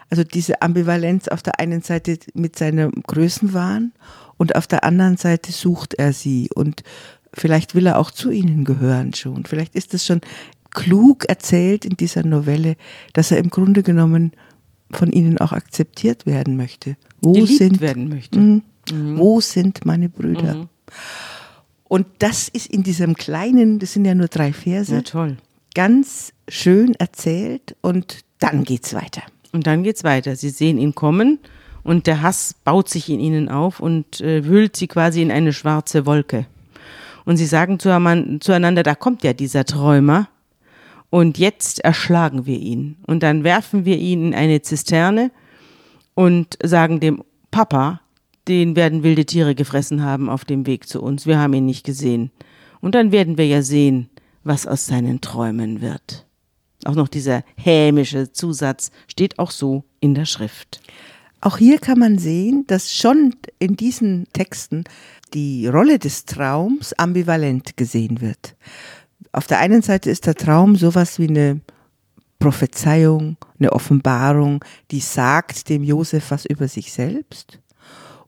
Also diese Ambivalenz auf der einen Seite mit seinem Größenwahn und auf der anderen Seite sucht er sie und vielleicht will er auch zu ihnen gehören schon. Vielleicht ist es schon klug erzählt in dieser Novelle, dass er im Grunde genommen von ihnen auch akzeptiert werden möchte. Wo geliebt sind werden möchte. Mhm. Wo sind meine Brüder? Mhm. Und das ist in diesem kleinen, das sind ja nur drei Verse, Ja, toll. ganz schön erzählt und dann geht's weiter. Und dann geht's weiter. Sie sehen ihn kommen und der Hass baut sich in ihnen auf und äh, hüllt sie quasi in eine schwarze Wolke. Und sie sagen zueinander, da kommt ja dieser Träumer und jetzt erschlagen wir ihn. Und dann werfen wir ihn in eine Zisterne und sagen dem Papa, den werden wilde Tiere gefressen haben auf dem Weg zu uns. Wir haben ihn nicht gesehen. Und dann werden wir ja sehen, was aus seinen Träumen wird. Auch noch dieser hämische Zusatz steht auch so in der Schrift. Auch hier kann man sehen, dass schon in diesen Texten die Rolle des Traums ambivalent gesehen wird. Auf der einen Seite ist der Traum sowas wie eine Prophezeiung, eine Offenbarung, die sagt dem Josef was über sich selbst.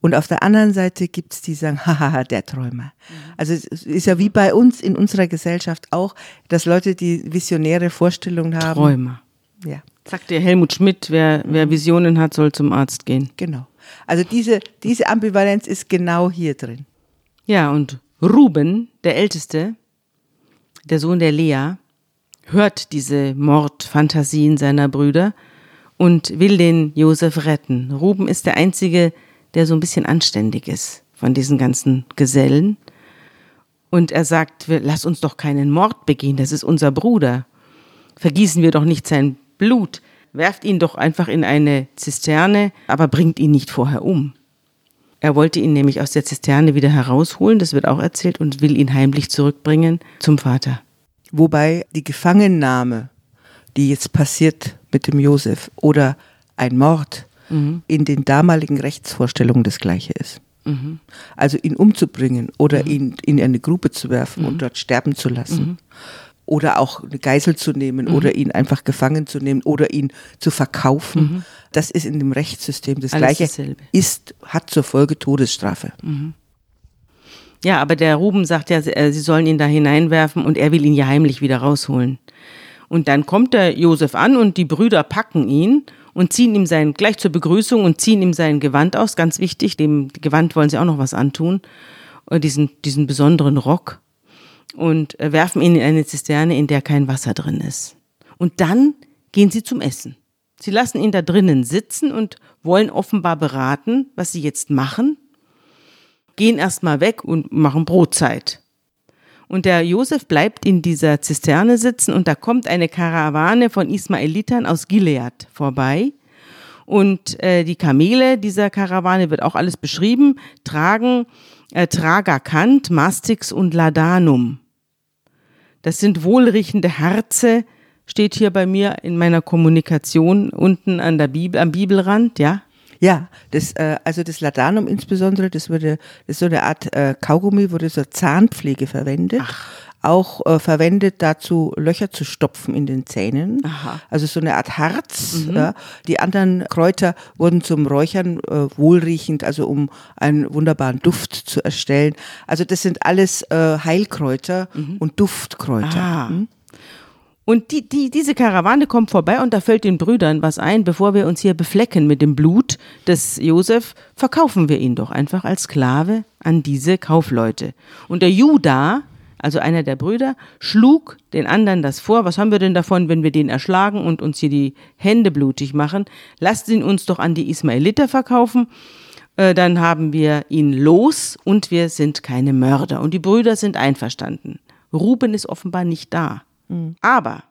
Und auf der anderen Seite gibt es die sagen, hahaha, der Träumer. Also es ist ja wie bei uns in unserer Gesellschaft auch, dass Leute, die visionäre Vorstellungen haben. Träumer. Ja, Sagt der Helmut Schmidt, wer, wer Visionen hat, soll zum Arzt gehen. genau. Also diese, diese Ambivalenz ist genau hier drin. Ja, und Ruben, der Älteste, der Sohn der Lea, hört diese Mordfantasien seiner Brüder und will den Josef retten. Ruben ist der Einzige, der so ein bisschen anständig ist von diesen ganzen Gesellen. Und er sagt, lass uns doch keinen Mord begehen, das ist unser Bruder. Vergießen wir doch nicht sein Blut, werft ihn doch einfach in eine Zisterne, aber bringt ihn nicht vorher um. Er wollte ihn nämlich aus der Zisterne wieder herausholen, das wird auch erzählt, und will ihn heimlich zurückbringen zum Vater. Wobei die Gefangennahme, die jetzt passiert mit dem Josef, oder ein Mord mhm. in den damaligen Rechtsvorstellungen das gleiche ist. Mhm. Also ihn umzubringen oder mhm. ihn in eine Grube zu werfen und mhm. dort sterben zu lassen. Mhm. Oder auch eine Geisel zu nehmen oder ihn einfach gefangen zu nehmen oder ihn zu verkaufen. Das ist in dem Rechtssystem das Alles Gleiche. Dasselbe. Ist, hat zur Folge Todesstrafe. Ja, aber der Ruben sagt ja, äh, sie sollen ihn da hineinwerfen und er will ihn ja heimlich wieder rausholen. Und dann kommt der Josef an und die Brüder packen ihn und ziehen ihm sein, gleich zur Begrüßung und ziehen ihm sein Gewand aus, ganz wichtig, dem Gewand wollen sie auch noch was antun, äh, diesen, diesen besonderen Rock und äh, werfen ihn in eine Zisterne, in der kein Wasser drin ist. Und dann gehen sie zum Essen. Sie lassen ihn da drinnen sitzen und wollen offenbar beraten, was sie jetzt machen gehen erstmal weg und machen Brotzeit. Und der Josef bleibt in dieser Zisterne sitzen und da kommt eine Karawane von Ismaelitern aus Gilead vorbei. Und äh, die Kamele dieser Karawane wird auch alles beschrieben, tragen äh, Tragakant, Mastix und Ladanum. Das sind wohlriechende Harze, steht hier bei mir in meiner Kommunikation unten an der Bibel, am Bibelrand, ja. Ja, das, äh, also das Ladanum insbesondere, das wurde, das ist so eine Art äh, Kaugummi, wurde zur Zahnpflege verwendet. Ach. Auch äh, verwendet dazu, Löcher zu stopfen in den Zähnen. Aha. Also so eine Art Harz. Mhm. Ja. Die anderen Kräuter wurden zum Räuchern äh, wohlriechend, also um einen wunderbaren Duft zu erstellen. Also das sind alles äh, Heilkräuter mhm. und Duftkräuter. Ah. Mhm. Und die, die, diese Karawane kommt vorbei und da fällt den Brüdern was ein, bevor wir uns hier beflecken mit dem Blut des Josef, verkaufen wir ihn doch einfach als Sklave an diese Kaufleute. Und der Judah, also einer der Brüder, schlug den anderen das vor, was haben wir denn davon, wenn wir den erschlagen und uns hier die Hände blutig machen? Lasst ihn uns doch an die Ismaeliter verkaufen, äh, dann haben wir ihn los und wir sind keine Mörder. Und die Brüder sind einverstanden. Ruben ist offenbar nicht da. Mhm. Aber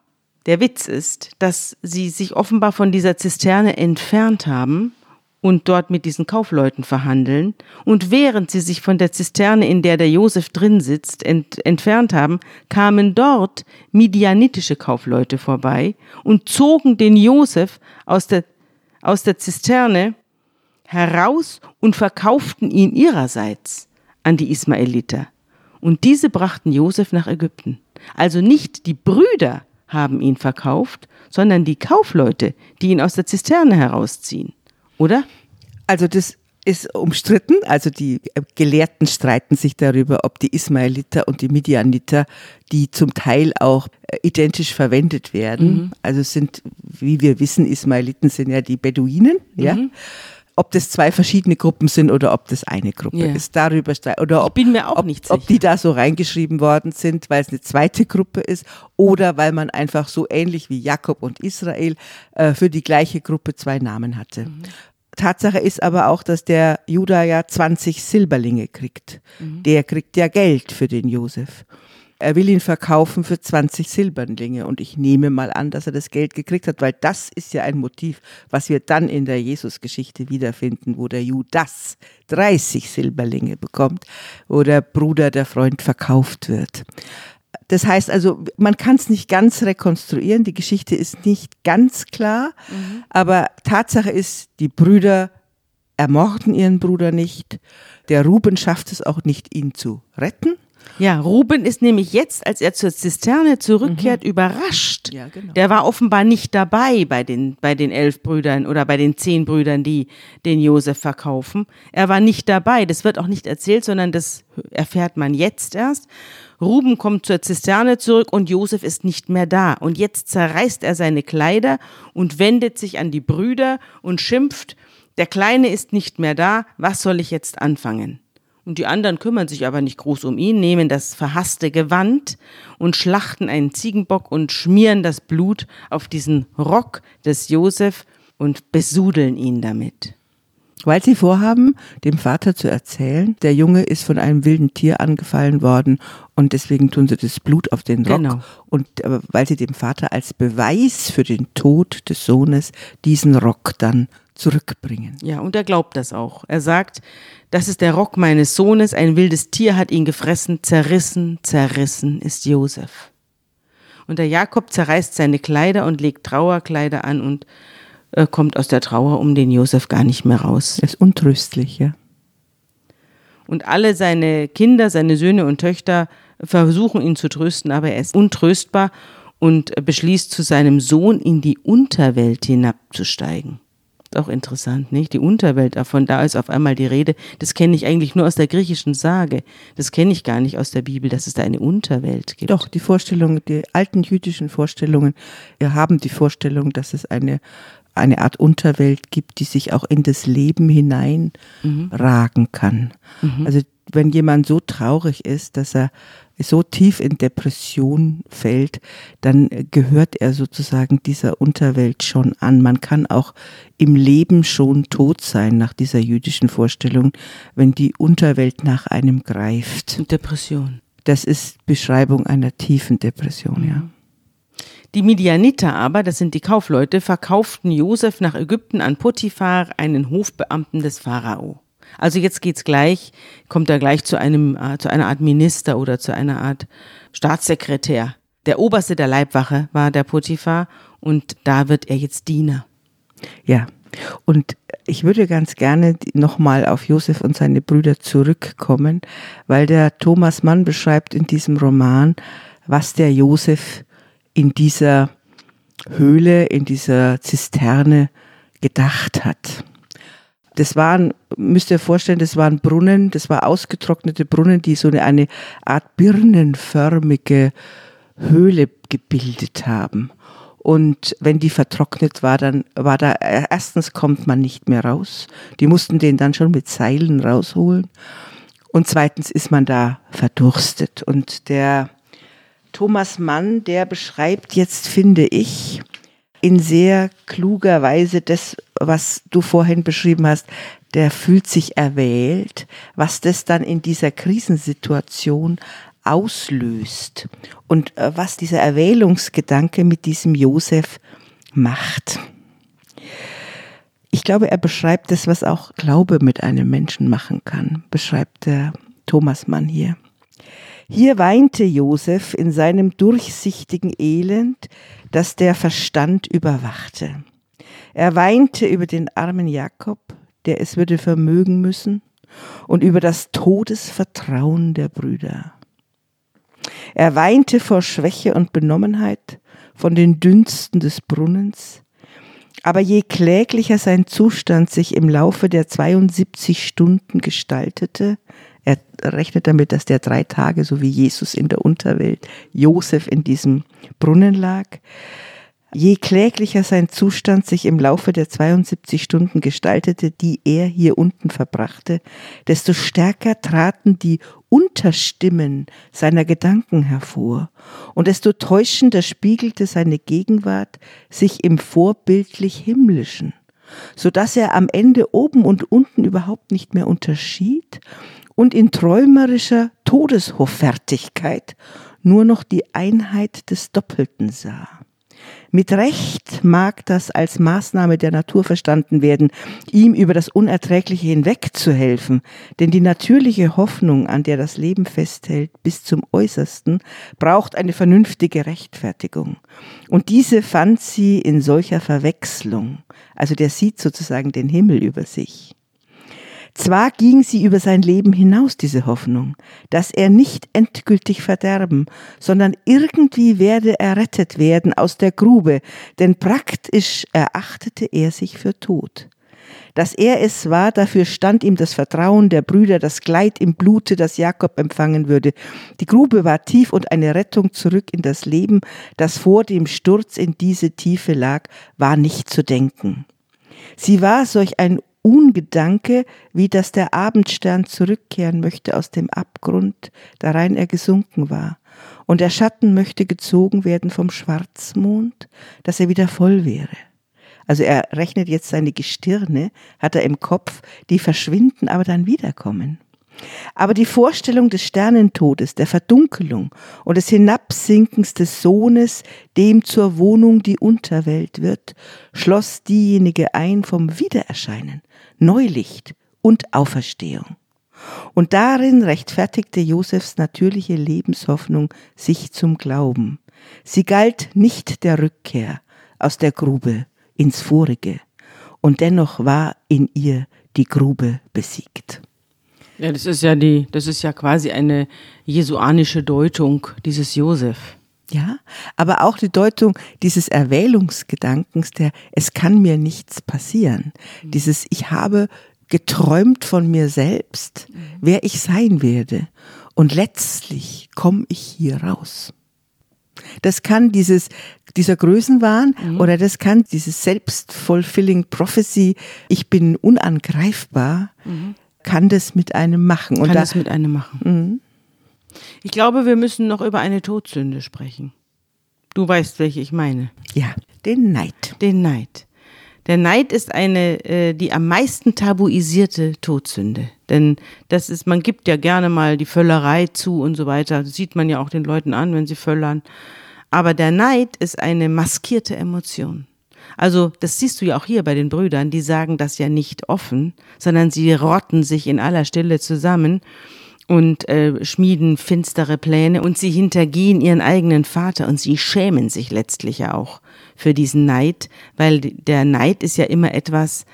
der Witz ist, dass sie sich offenbar von dieser Zisterne entfernt haben und dort mit diesen Kaufleuten verhandeln. Und während sie sich von der Zisterne, in der der Josef drin sitzt, ent entfernt haben, kamen dort midianitische Kaufleute vorbei und zogen den Josef aus der, aus der Zisterne heraus und verkauften ihn ihrerseits an die Ismaeliter. Und diese brachten Josef nach Ägypten. Also nicht die Brüder haben ihn verkauft, sondern die Kaufleute, die ihn aus der Zisterne herausziehen. Oder? Also das ist umstritten. Also die Gelehrten streiten sich darüber, ob die Ismaeliter und die Midianiter, die zum Teil auch äh, identisch verwendet werden. Mhm. Also sind, wie wir wissen, Ismaeliten sind ja die Beduinen, mhm. ja ob das zwei verschiedene Gruppen sind oder ob das eine Gruppe yeah. ist. Darüber oder ob, ob, ob die da so reingeschrieben worden sind, weil es eine zweite Gruppe ist oder weil man einfach so ähnlich wie Jakob und Israel äh, für die gleiche Gruppe zwei Namen hatte. Mhm. Tatsache ist aber auch, dass der Judah ja 20 Silberlinge kriegt. Mhm. Der kriegt ja Geld für den Josef er will ihn verkaufen für 20 Silberlinge. Und ich nehme mal an, dass er das Geld gekriegt hat, weil das ist ja ein Motiv, was wir dann in der Jesusgeschichte wiederfinden, wo der Judas 30 Silberlinge bekommt, wo der Bruder, der Freund verkauft wird. Das heißt also, man kann es nicht ganz rekonstruieren, die Geschichte ist nicht ganz klar, mhm. aber Tatsache ist, die Brüder ermorden ihren Bruder nicht. Der Ruben schafft es auch nicht, ihn zu retten. Ja, Ruben ist nämlich jetzt, als er zur Zisterne zurückkehrt, mhm. überrascht. Ja, genau. Der war offenbar nicht dabei bei den, bei den elf Brüdern oder bei den zehn Brüdern, die den Josef verkaufen. Er war nicht dabei. Das wird auch nicht erzählt, sondern das erfährt man jetzt erst. Ruben kommt zur Zisterne zurück und Josef ist nicht mehr da. Und jetzt zerreißt er seine Kleider und wendet sich an die Brüder und schimpft, der Kleine ist nicht mehr da, was soll ich jetzt anfangen? Und die anderen kümmern sich aber nicht groß um ihn, nehmen das verhasste Gewand und schlachten einen Ziegenbock und schmieren das Blut auf diesen Rock des Josef und besudeln ihn damit. Weil sie vorhaben, dem Vater zu erzählen, der Junge ist von einem wilden Tier angefallen worden und deswegen tun sie das Blut auf den Rock. Genau. Und weil sie dem Vater als Beweis für den Tod des Sohnes diesen Rock dann zurückbringen. Ja, und er glaubt das auch. Er sagt, das ist der Rock meines Sohnes, ein wildes Tier hat ihn gefressen, zerrissen, zerrissen ist Josef. Und der Jakob zerreißt seine Kleider und legt Trauerkleider an und äh, kommt aus der Trauer um den Josef gar nicht mehr raus. Er ist untröstlich, ja. Und alle seine Kinder, seine Söhne und Töchter versuchen ihn zu trösten, aber er ist untröstbar und beschließt zu seinem Sohn in die Unterwelt hinabzusteigen. Ist auch interessant, nicht? Die Unterwelt, von da ist auf einmal die Rede. Das kenne ich eigentlich nur aus der griechischen Sage. Das kenne ich gar nicht aus der Bibel, dass es da eine Unterwelt gibt. Doch, die Vorstellungen, die alten jüdischen Vorstellungen wir haben die Vorstellung, dass es eine, eine Art Unterwelt gibt, die sich auch in das Leben hineinragen kann. Also wenn jemand so traurig ist, dass er so tief in Depression fällt, dann gehört er sozusagen dieser Unterwelt schon an. Man kann auch im Leben schon tot sein nach dieser jüdischen Vorstellung, wenn die Unterwelt nach einem greift. Depression. Das ist Beschreibung einer tiefen Depression, ja. Die Midianiter aber, das sind die Kaufleute, verkauften Josef nach Ägypten an Potiphar, einen Hofbeamten des Pharao. Also jetzt geht's gleich, kommt er gleich zu einem, äh, zu einer Art Minister oder zu einer Art Staatssekretär. Der Oberste der Leibwache war der Potiphar und da wird er jetzt Diener. Ja. Und ich würde ganz gerne nochmal auf Josef und seine Brüder zurückkommen, weil der Thomas Mann beschreibt in diesem Roman, was der Josef in dieser Höhle, in dieser Zisterne gedacht hat. Das waren, müsst ihr vorstellen, das waren Brunnen, das war ausgetrocknete Brunnen, die so eine, eine Art birnenförmige Höhle gebildet haben. Und wenn die vertrocknet war, dann war da, erstens kommt man nicht mehr raus. Die mussten den dann schon mit Seilen rausholen. Und zweitens ist man da verdurstet. Und der Thomas Mann, der beschreibt jetzt, finde ich, in sehr kluger Weise das, was du vorhin beschrieben hast, der fühlt sich erwählt, was das dann in dieser Krisensituation auslöst und äh, was dieser Erwählungsgedanke mit diesem Josef macht. Ich glaube, er beschreibt das, was auch Glaube mit einem Menschen machen kann, beschreibt der Thomas Mann hier. Hier weinte Josef in seinem durchsichtigen Elend, das der Verstand überwachte. Er weinte über den armen Jakob, der es würde vermögen müssen, und über das Todesvertrauen der Brüder. Er weinte vor Schwäche und Benommenheit, von den Dünsten des Brunnens, aber je kläglicher sein Zustand sich im Laufe der 72 Stunden gestaltete, er rechnet damit, dass der drei Tage, so wie Jesus in der Unterwelt, Josef in diesem Brunnen lag. Je kläglicher sein Zustand sich im Laufe der 72 Stunden gestaltete, die er hier unten verbrachte, desto stärker traten die Unterstimmen seiner Gedanken hervor, und desto täuschender spiegelte seine Gegenwart sich im vorbildlich Himmlischen, so dass er am Ende oben und unten überhaupt nicht mehr unterschied und in träumerischer Todeshoffärtigkeit nur noch die Einheit des Doppelten sah. Mit Recht mag das als Maßnahme der Natur verstanden werden, ihm über das Unerträgliche hinwegzuhelfen, denn die natürliche Hoffnung, an der das Leben festhält bis zum Äußersten, braucht eine vernünftige Rechtfertigung. Und diese fand sie in solcher Verwechslung, also der sieht sozusagen den Himmel über sich. Zwar ging sie über sein Leben hinaus, diese Hoffnung, dass er nicht endgültig verderben, sondern irgendwie werde errettet werden aus der Grube, denn praktisch erachtete er sich für tot. Dass er es war, dafür stand ihm das Vertrauen der Brüder, das Kleid im Blute, das Jakob empfangen würde. Die Grube war tief und eine Rettung zurück in das Leben, das vor dem Sturz in diese Tiefe lag, war nicht zu denken. Sie war solch ein Ungedanke, wie dass der Abendstern zurückkehren möchte aus dem Abgrund, darein er gesunken war. Und der Schatten möchte gezogen werden vom Schwarzmond, dass er wieder voll wäre. Also er rechnet jetzt seine Gestirne, hat er im Kopf, die verschwinden, aber dann wiederkommen. Aber die Vorstellung des Sternentodes, der Verdunkelung und des Hinabsinkens des Sohnes, dem zur Wohnung die Unterwelt wird, schloss diejenige ein vom Wiedererscheinen, Neulicht und Auferstehung. Und darin rechtfertigte Josefs natürliche Lebenshoffnung sich zum Glauben. Sie galt nicht der Rückkehr aus der Grube ins Vorige, und dennoch war in ihr die Grube besiegt. Ja, das ist ja die, das ist ja quasi eine jesuanische Deutung dieses Josef. Ja, aber auch die Deutung dieses Erwählungsgedankens, der es kann mir nichts passieren. Mhm. Dieses ich habe geträumt von mir selbst, mhm. wer ich sein werde und letztlich komme ich hier raus. Das kann dieses, dieser Größenwahn mhm. oder das kann dieses Selbstfulfilling Prophecy, ich bin unangreifbar, mhm kann das mit einem machen. Und kann da, das mit einem machen. Mhm. Ich glaube, wir müssen noch über eine Todsünde sprechen. Du weißt, welche ich meine. Ja, den Neid. Den Neid. Der Neid ist eine, äh, die am meisten tabuisierte Todsünde. Denn das ist, man gibt ja gerne mal die Völlerei zu und so weiter. Das sieht man ja auch den Leuten an, wenn sie völlern. Aber der Neid ist eine maskierte Emotion. Also das siehst du ja auch hier bei den Brüdern, die sagen das ja nicht offen, sondern sie rotten sich in aller Stille zusammen und äh, schmieden finstere Pläne und sie hintergehen ihren eigenen Vater und sie schämen sich letztlich ja auch für diesen Neid, weil der Neid ist ja immer etwas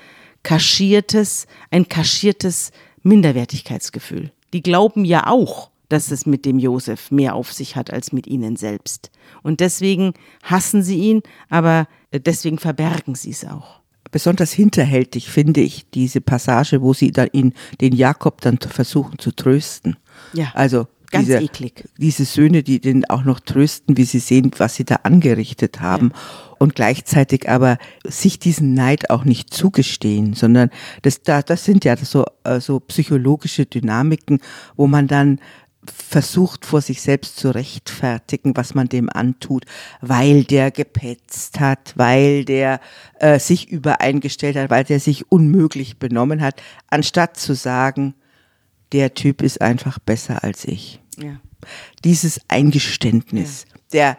kaschiertes, ein kaschiertes Minderwertigkeitsgefühl. Die glauben ja auch, dass es mit dem Josef mehr auf sich hat als mit ihnen selbst. Und deswegen hassen sie ihn, aber deswegen verbergen sie es auch. Besonders hinterhältig finde ich diese Passage, wo sie dann ihn, den Jakob dann versuchen zu trösten. Ja. Also Ganz diese, eklig. diese Söhne, die den auch noch trösten, wie sie sehen, was sie da angerichtet haben. Ja. Und gleichzeitig aber sich diesen Neid auch nicht zugestehen, sondern das, da, das sind ja so, äh, so psychologische Dynamiken, wo man dann versucht vor sich selbst zu rechtfertigen, was man dem antut, weil der gepetzt hat, weil der äh, sich übereingestellt hat, weil der sich unmöglich benommen hat, anstatt zu sagen, der Typ ist einfach besser als ich. Ja. Dieses Eingeständnis, ja. der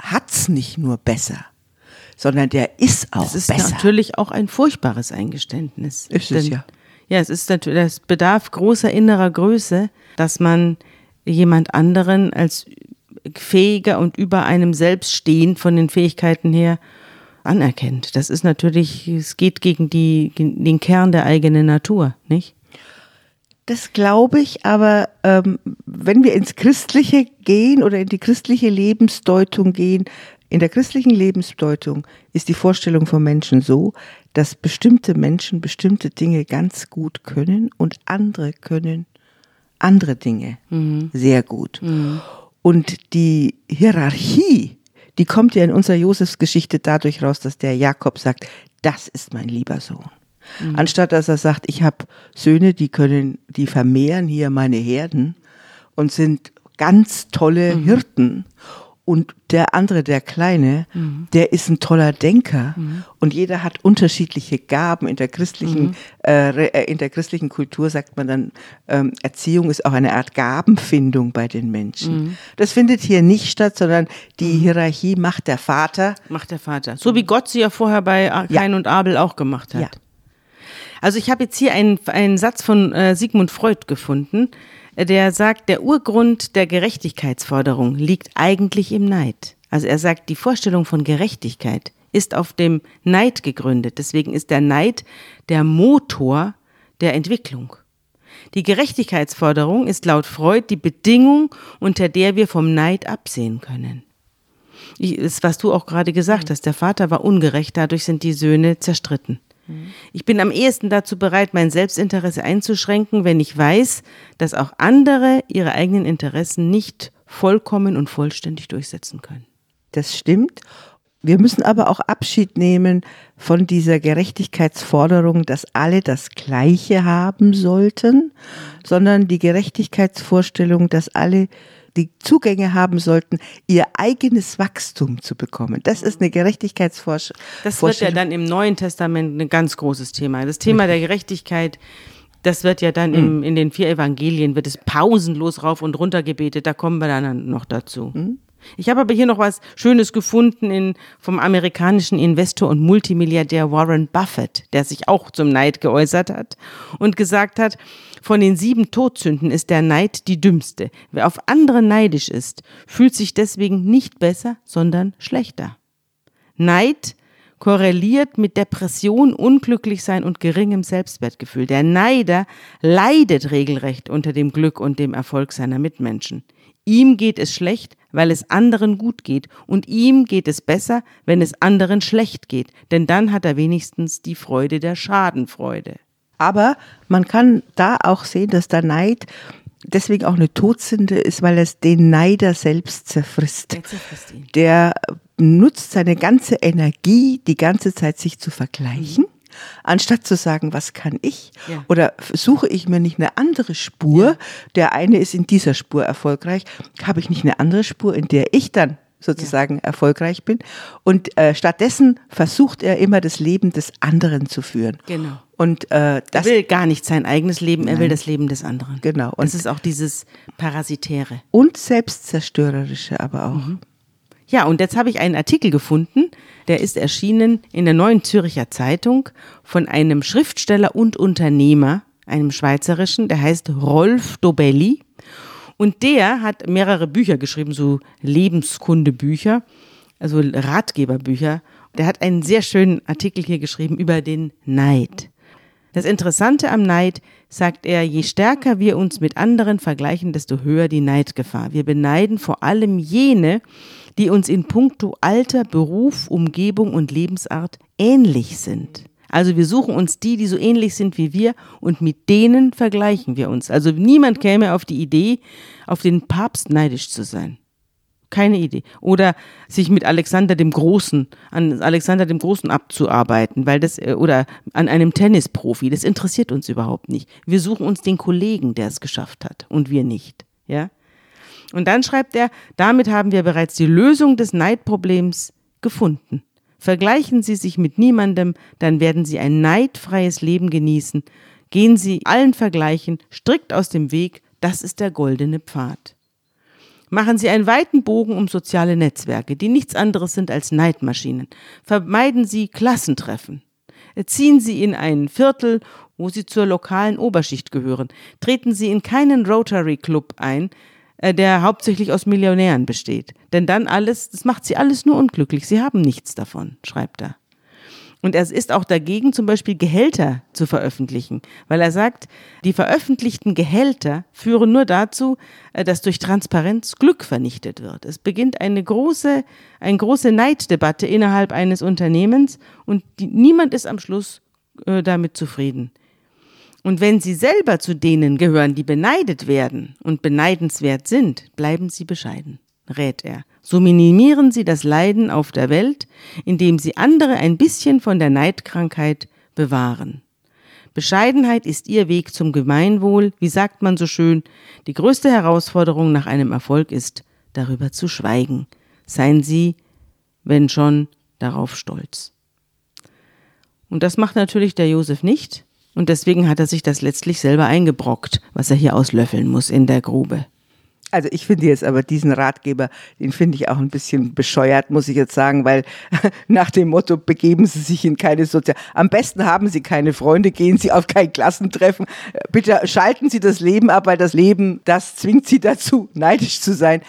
hat's nicht nur besser, sondern der ist auch besser. Das ist besser. natürlich auch ein furchtbares Eingeständnis. Ist es ja. Ja, es ist natürlich, das bedarf großer innerer Größe, dass man jemand anderen als fähiger und über einem selbst stehend von den Fähigkeiten her anerkennt. Das ist natürlich, es geht gegen die, den Kern der eigenen Natur, nicht? Das glaube ich, aber ähm, wenn wir ins Christliche gehen oder in die christliche Lebensdeutung gehen, in der christlichen Lebensdeutung ist die Vorstellung von Menschen so, dass bestimmte Menschen bestimmte Dinge ganz gut können und andere können andere Dinge mhm. sehr gut. Mhm. Und die Hierarchie, die kommt ja in unserer Josefsgeschichte dadurch raus, dass der Jakob sagt, das ist mein lieber Sohn. Mhm. Anstatt dass er sagt, ich habe Söhne, die können, die vermehren hier meine Herden und sind ganz tolle mhm. Hirten. Und der andere, der Kleine, mhm. der ist ein toller Denker. Mhm. Und jeder hat unterschiedliche Gaben. In der christlichen, mhm. äh, äh, in der christlichen Kultur sagt man dann, ähm, Erziehung ist auch eine Art Gabenfindung bei den Menschen. Mhm. Das findet hier nicht statt, sondern die mhm. Hierarchie macht der Vater. Macht der Vater. So wie Gott sie ja vorher bei Kain ja. und Abel auch gemacht hat. Ja. Also ich habe jetzt hier einen, einen Satz von äh, Sigmund Freud gefunden der sagt, der Urgrund der Gerechtigkeitsforderung liegt eigentlich im Neid. Also er sagt, die Vorstellung von Gerechtigkeit ist auf dem Neid gegründet. Deswegen ist der Neid der Motor der Entwicklung. Die Gerechtigkeitsforderung ist laut Freud die Bedingung, unter der wir vom Neid absehen können. Ich, ist, was du auch gerade gesagt hast, der Vater war ungerecht, dadurch sind die Söhne zerstritten. Ich bin am ehesten dazu bereit, mein Selbstinteresse einzuschränken, wenn ich weiß, dass auch andere ihre eigenen Interessen nicht vollkommen und vollständig durchsetzen können. Das stimmt. Wir müssen aber auch Abschied nehmen von dieser Gerechtigkeitsforderung, dass alle das Gleiche haben sollten, sondern die Gerechtigkeitsvorstellung, dass alle die Zugänge haben sollten, ihr eigenes Wachstum zu bekommen. Das ist eine Gerechtigkeitsvorstellung. Das wird ja dann im Neuen Testament ein ganz großes Thema. Das Thema der Gerechtigkeit, das wird ja dann im, in den vier Evangelien, wird es pausenlos rauf und runter gebetet. Da kommen wir dann noch dazu. Ich habe aber hier noch was Schönes gefunden in, vom amerikanischen Investor und Multimilliardär Warren Buffett, der sich auch zum Neid geäußert hat und gesagt hat, von den sieben Todsünden ist der Neid die dümmste. Wer auf andere neidisch ist, fühlt sich deswegen nicht besser, sondern schlechter. Neid korreliert mit Depression, Unglücklichsein und geringem Selbstwertgefühl. Der Neider leidet regelrecht unter dem Glück und dem Erfolg seiner Mitmenschen. Ihm geht es schlecht, weil es anderen gut geht, und ihm geht es besser, wenn es anderen schlecht geht, denn dann hat er wenigstens die Freude der Schadenfreude. Aber man kann da auch sehen, dass der Neid deswegen auch eine Todsünde ist, weil es den Neider selbst zerfrisst. Der zerfrisst ihn. Der nutzt seine ganze Energie, die ganze Zeit sich zu vergleichen. Anstatt zu sagen, was kann ich? Ja. Oder suche ich mir nicht eine andere Spur? Der eine ist in dieser Spur erfolgreich. Habe ich nicht eine andere Spur, in der ich dann sozusagen erfolgreich bin? Und äh, stattdessen versucht er immer das Leben des anderen zu führen. Genau. Und äh, Er das will gar nicht sein eigenes Leben, er will das Leben des anderen. Genau. Und Und- es ist auch dieses Parasitäre. und selbstzerstörerische aber auch. Ja, und jetzt habe ich einen Artikel gefunden, der ist erschienen in der Neuen Zürcher Zeitung von einem Schriftsteller und Unternehmer, einem schweizerischen, der heißt Rolf Dobelli. Und der hat mehrere Bücher geschrieben, so Lebenskundebücher, also Ratgeberbücher. Der hat einen sehr schönen Artikel hier geschrieben über den Neid. Das Interessante am Neid, sagt er, je stärker wir uns mit anderen vergleichen, desto höher die Neidgefahr. Wir beneiden vor allem jene, die uns in puncto Alter, Beruf, Umgebung und Lebensart ähnlich sind. Also wir suchen uns die, die so ähnlich sind wie wir und mit denen vergleichen wir uns. Also niemand käme auf die Idee, auf den Papst neidisch zu sein. Keine Idee. Oder sich mit Alexander dem Großen, an Alexander dem Großen abzuarbeiten, weil das, äh, oder an einem Tennisprofi. Das interessiert uns überhaupt nicht. Wir suchen uns den Kollegen, der es geschafft hat und wir nicht. Ja? Und dann schreibt er, damit haben wir bereits die Lösung des Neidproblems gefunden. Vergleichen Sie sich mit niemandem, dann werden Sie ein neidfreies Leben genießen. Gehen Sie allen Vergleichen strikt aus dem Weg, das ist der goldene Pfad. Machen Sie einen weiten Bogen um soziale Netzwerke, die nichts anderes sind als Neidmaschinen. Vermeiden Sie Klassentreffen. Ziehen Sie in ein Viertel, wo Sie zur lokalen Oberschicht gehören. Treten Sie in keinen Rotary Club ein, der hauptsächlich aus Millionären besteht. Denn dann alles, das macht Sie alles nur unglücklich. Sie haben nichts davon, schreibt er. Und er ist auch dagegen, zum Beispiel Gehälter zu veröffentlichen, weil er sagt, die veröffentlichten Gehälter führen nur dazu, äh, dass durch Transparenz Glück vernichtet wird. Es beginnt eine große, eine große Neiddebatte innerhalb eines Unternehmens und die, niemand ist am Schluss äh, damit zufrieden. Und wenn Sie selber zu denen gehören, die beneidet werden und beneidenswert sind, bleiben Sie bescheiden, rät er. So minimieren Sie das Leiden auf der Welt, indem Sie andere ein bisschen von der Neidkrankheit bewahren. Bescheidenheit ist Ihr Weg zum Gemeinwohl. Wie sagt man so schön? Die größte Herausforderung nach einem Erfolg ist, darüber zu schweigen. Seien Sie, wenn schon, darauf stolz. Und das macht natürlich der Josef nicht. Und deswegen hat er sich das letztlich selber eingebrockt, was er hier auslöffeln muss in der Grube. Also ich finde jetzt aber diesen Ratgeber, den finde ich auch ein bisschen bescheuert, muss ich jetzt sagen, weil <laughs> nach dem Motto, begeben Sie sich in keine Sozial... Am besten haben Sie keine Freunde, gehen Sie auf kein Klassentreffen. Bitte schalten Sie das Leben ab, weil das Leben, das zwingt Sie dazu, neidisch zu sein.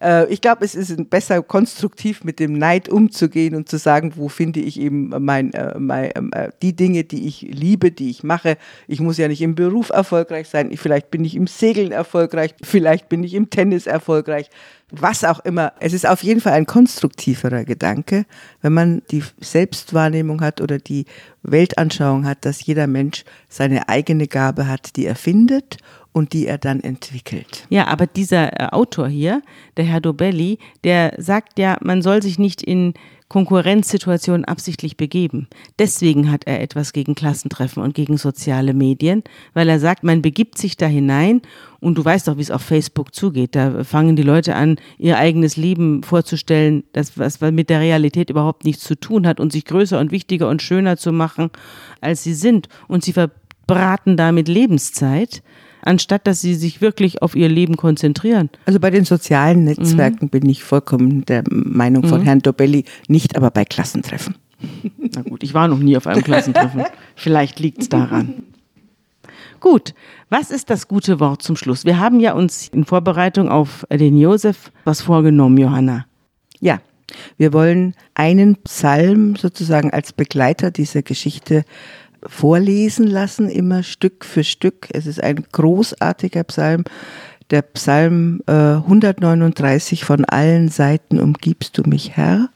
Äh, Ich glaube, es ist besser konstruktiv mit dem Neid umzugehen und zu sagen, wo finde ich eben mein, äh, mein, äh, die Dinge, die ich liebe, die ich mache. Ich muss ja nicht im Beruf erfolgreich sein. Ich, vielleicht bin ich im Segeln erfolgreich. Vielleicht bin ich im Tennis erfolgreich. Was auch immer. Es ist auf jeden Fall ein konstruktiverer Gedanke, wenn man die Selbstwahrnehmung hat oder die Weltanschauung hat, dass jeder Mensch seine eigene Gabe hat, die er findet und die er dann entwickelt. Ja, aber dieser äh, Autor hier, der Herr Dobelli, der sagt ja, man soll sich nicht in Konkurrenzsituation absichtlich begeben. Deswegen hat er etwas gegen Klassentreffen und gegen soziale Medien, weil er sagt, man begibt sich da hinein und du weißt doch, wie es auf Facebook zugeht. Da fangen die Leute an, ihr eigenes Leben vorzustellen, das was mit der Realität überhaupt nichts zu tun hat und sich größer und wichtiger und schöner zu machen, als sie sind. Und sie verbraten damit Lebenszeit anstatt dass sie sich wirklich auf ihr Leben konzentrieren. Also bei den sozialen Netzwerken mhm. bin ich vollkommen der Meinung von mhm. Herrn Dobelli, nicht aber bei Klassentreffen. <laughs> Na gut, ich war noch nie auf einem Klassentreffen. <laughs> Vielleicht liegt es daran. Gut, was ist das gute Wort zum Schluss? Wir haben ja uns in Vorbereitung auf den Josef was vorgenommen, Johanna. Ja, wir wollen einen Psalm sozusagen als Begleiter dieser Geschichte vorlesen lassen, immer Stück für Stück. Es ist ein großartiger Psalm. Der Psalm äh, 139 von allen Seiten umgibst du mich, Herr.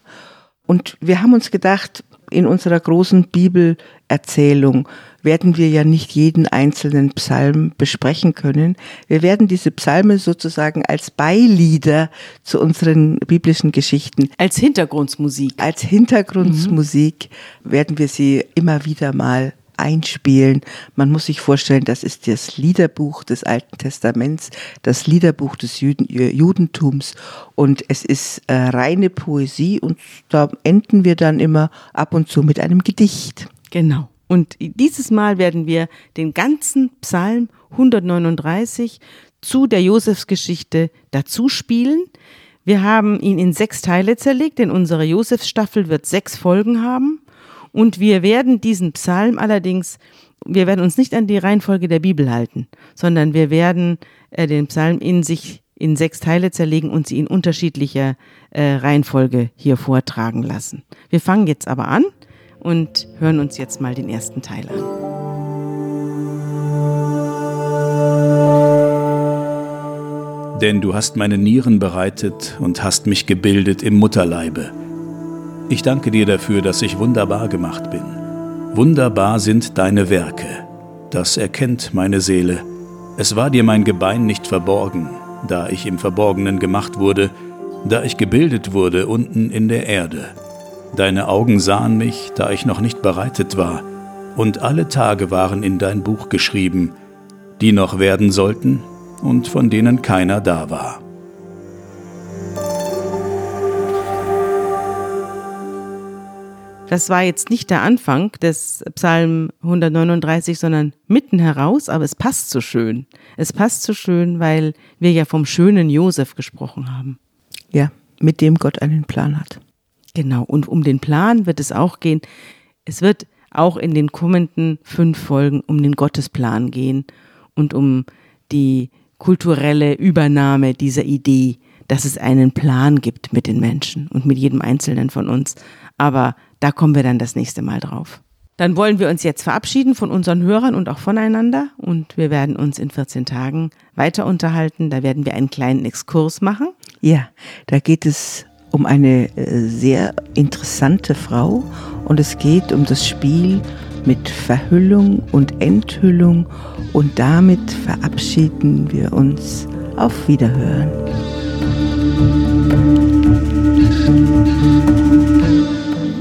Und wir haben uns gedacht, in unserer großen Bibelerzählung werden wir ja nicht jeden einzelnen Psalm besprechen können. Wir werden diese Psalme sozusagen als Beilieder zu unseren biblischen Geschichten. Als Hintergrundmusik. Als Hintergrundmusik mhm. werden wir sie immer wieder mal einspielen. Man muss sich vorstellen, das ist das Liederbuch des Alten Testaments, das Liederbuch des Juden, äh, Judentums und es ist äh, reine Poesie und da enden wir dann immer ab und zu mit einem Gedicht. Genau. Und dieses Mal werden wir den ganzen Psalm 139 zu der Josefsgeschichte dazu spielen. Wir haben ihn in sechs Teile zerlegt, denn unsere Josefsstaffel wird sechs Folgen haben. Und wir werden diesen Psalm allerdings, wir werden uns nicht an die Reihenfolge der Bibel halten, sondern wir werden äh, den Psalm in sich in sechs Teile zerlegen und sie in unterschiedlicher äh, Reihenfolge hier vortragen lassen. Wir fangen jetzt aber an und hören uns jetzt mal den ersten Teil an. Denn du hast meine Nieren bereitet und hast mich gebildet im Mutterleibe. Ich danke dir dafür, dass ich wunderbar gemacht bin. Wunderbar sind deine Werke. Das erkennt meine Seele. Es war dir mein Gebein nicht verborgen, da ich im Verborgenen gemacht wurde, da ich gebildet wurde unten in der Erde. Deine Augen sahen mich, da ich noch nicht bereitet war, und alle Tage waren in dein Buch geschrieben, die noch werden sollten und von denen keiner da war. Das war jetzt nicht der Anfang des Psalm 139, sondern mitten heraus, aber es passt so schön. Es passt so schön, weil wir ja vom schönen Josef gesprochen haben. Ja, mit dem Gott einen Plan hat. Genau, und um den Plan wird es auch gehen. Es wird auch in den kommenden fünf Folgen um den Gottesplan gehen und um die kulturelle Übernahme dieser Idee, dass es einen Plan gibt mit den Menschen und mit jedem Einzelnen von uns. Aber da kommen wir dann das nächste Mal drauf. Dann wollen wir uns jetzt verabschieden von unseren Hörern und auch voneinander und wir werden uns in 14 Tagen weiter unterhalten. Da werden wir einen kleinen Exkurs machen. Ja, da geht es um eine äh, sehr interessante Frau und es geht um das Spiel mit Verhüllung und Enthüllung und damit verabschieden wir uns auf Wiederhören.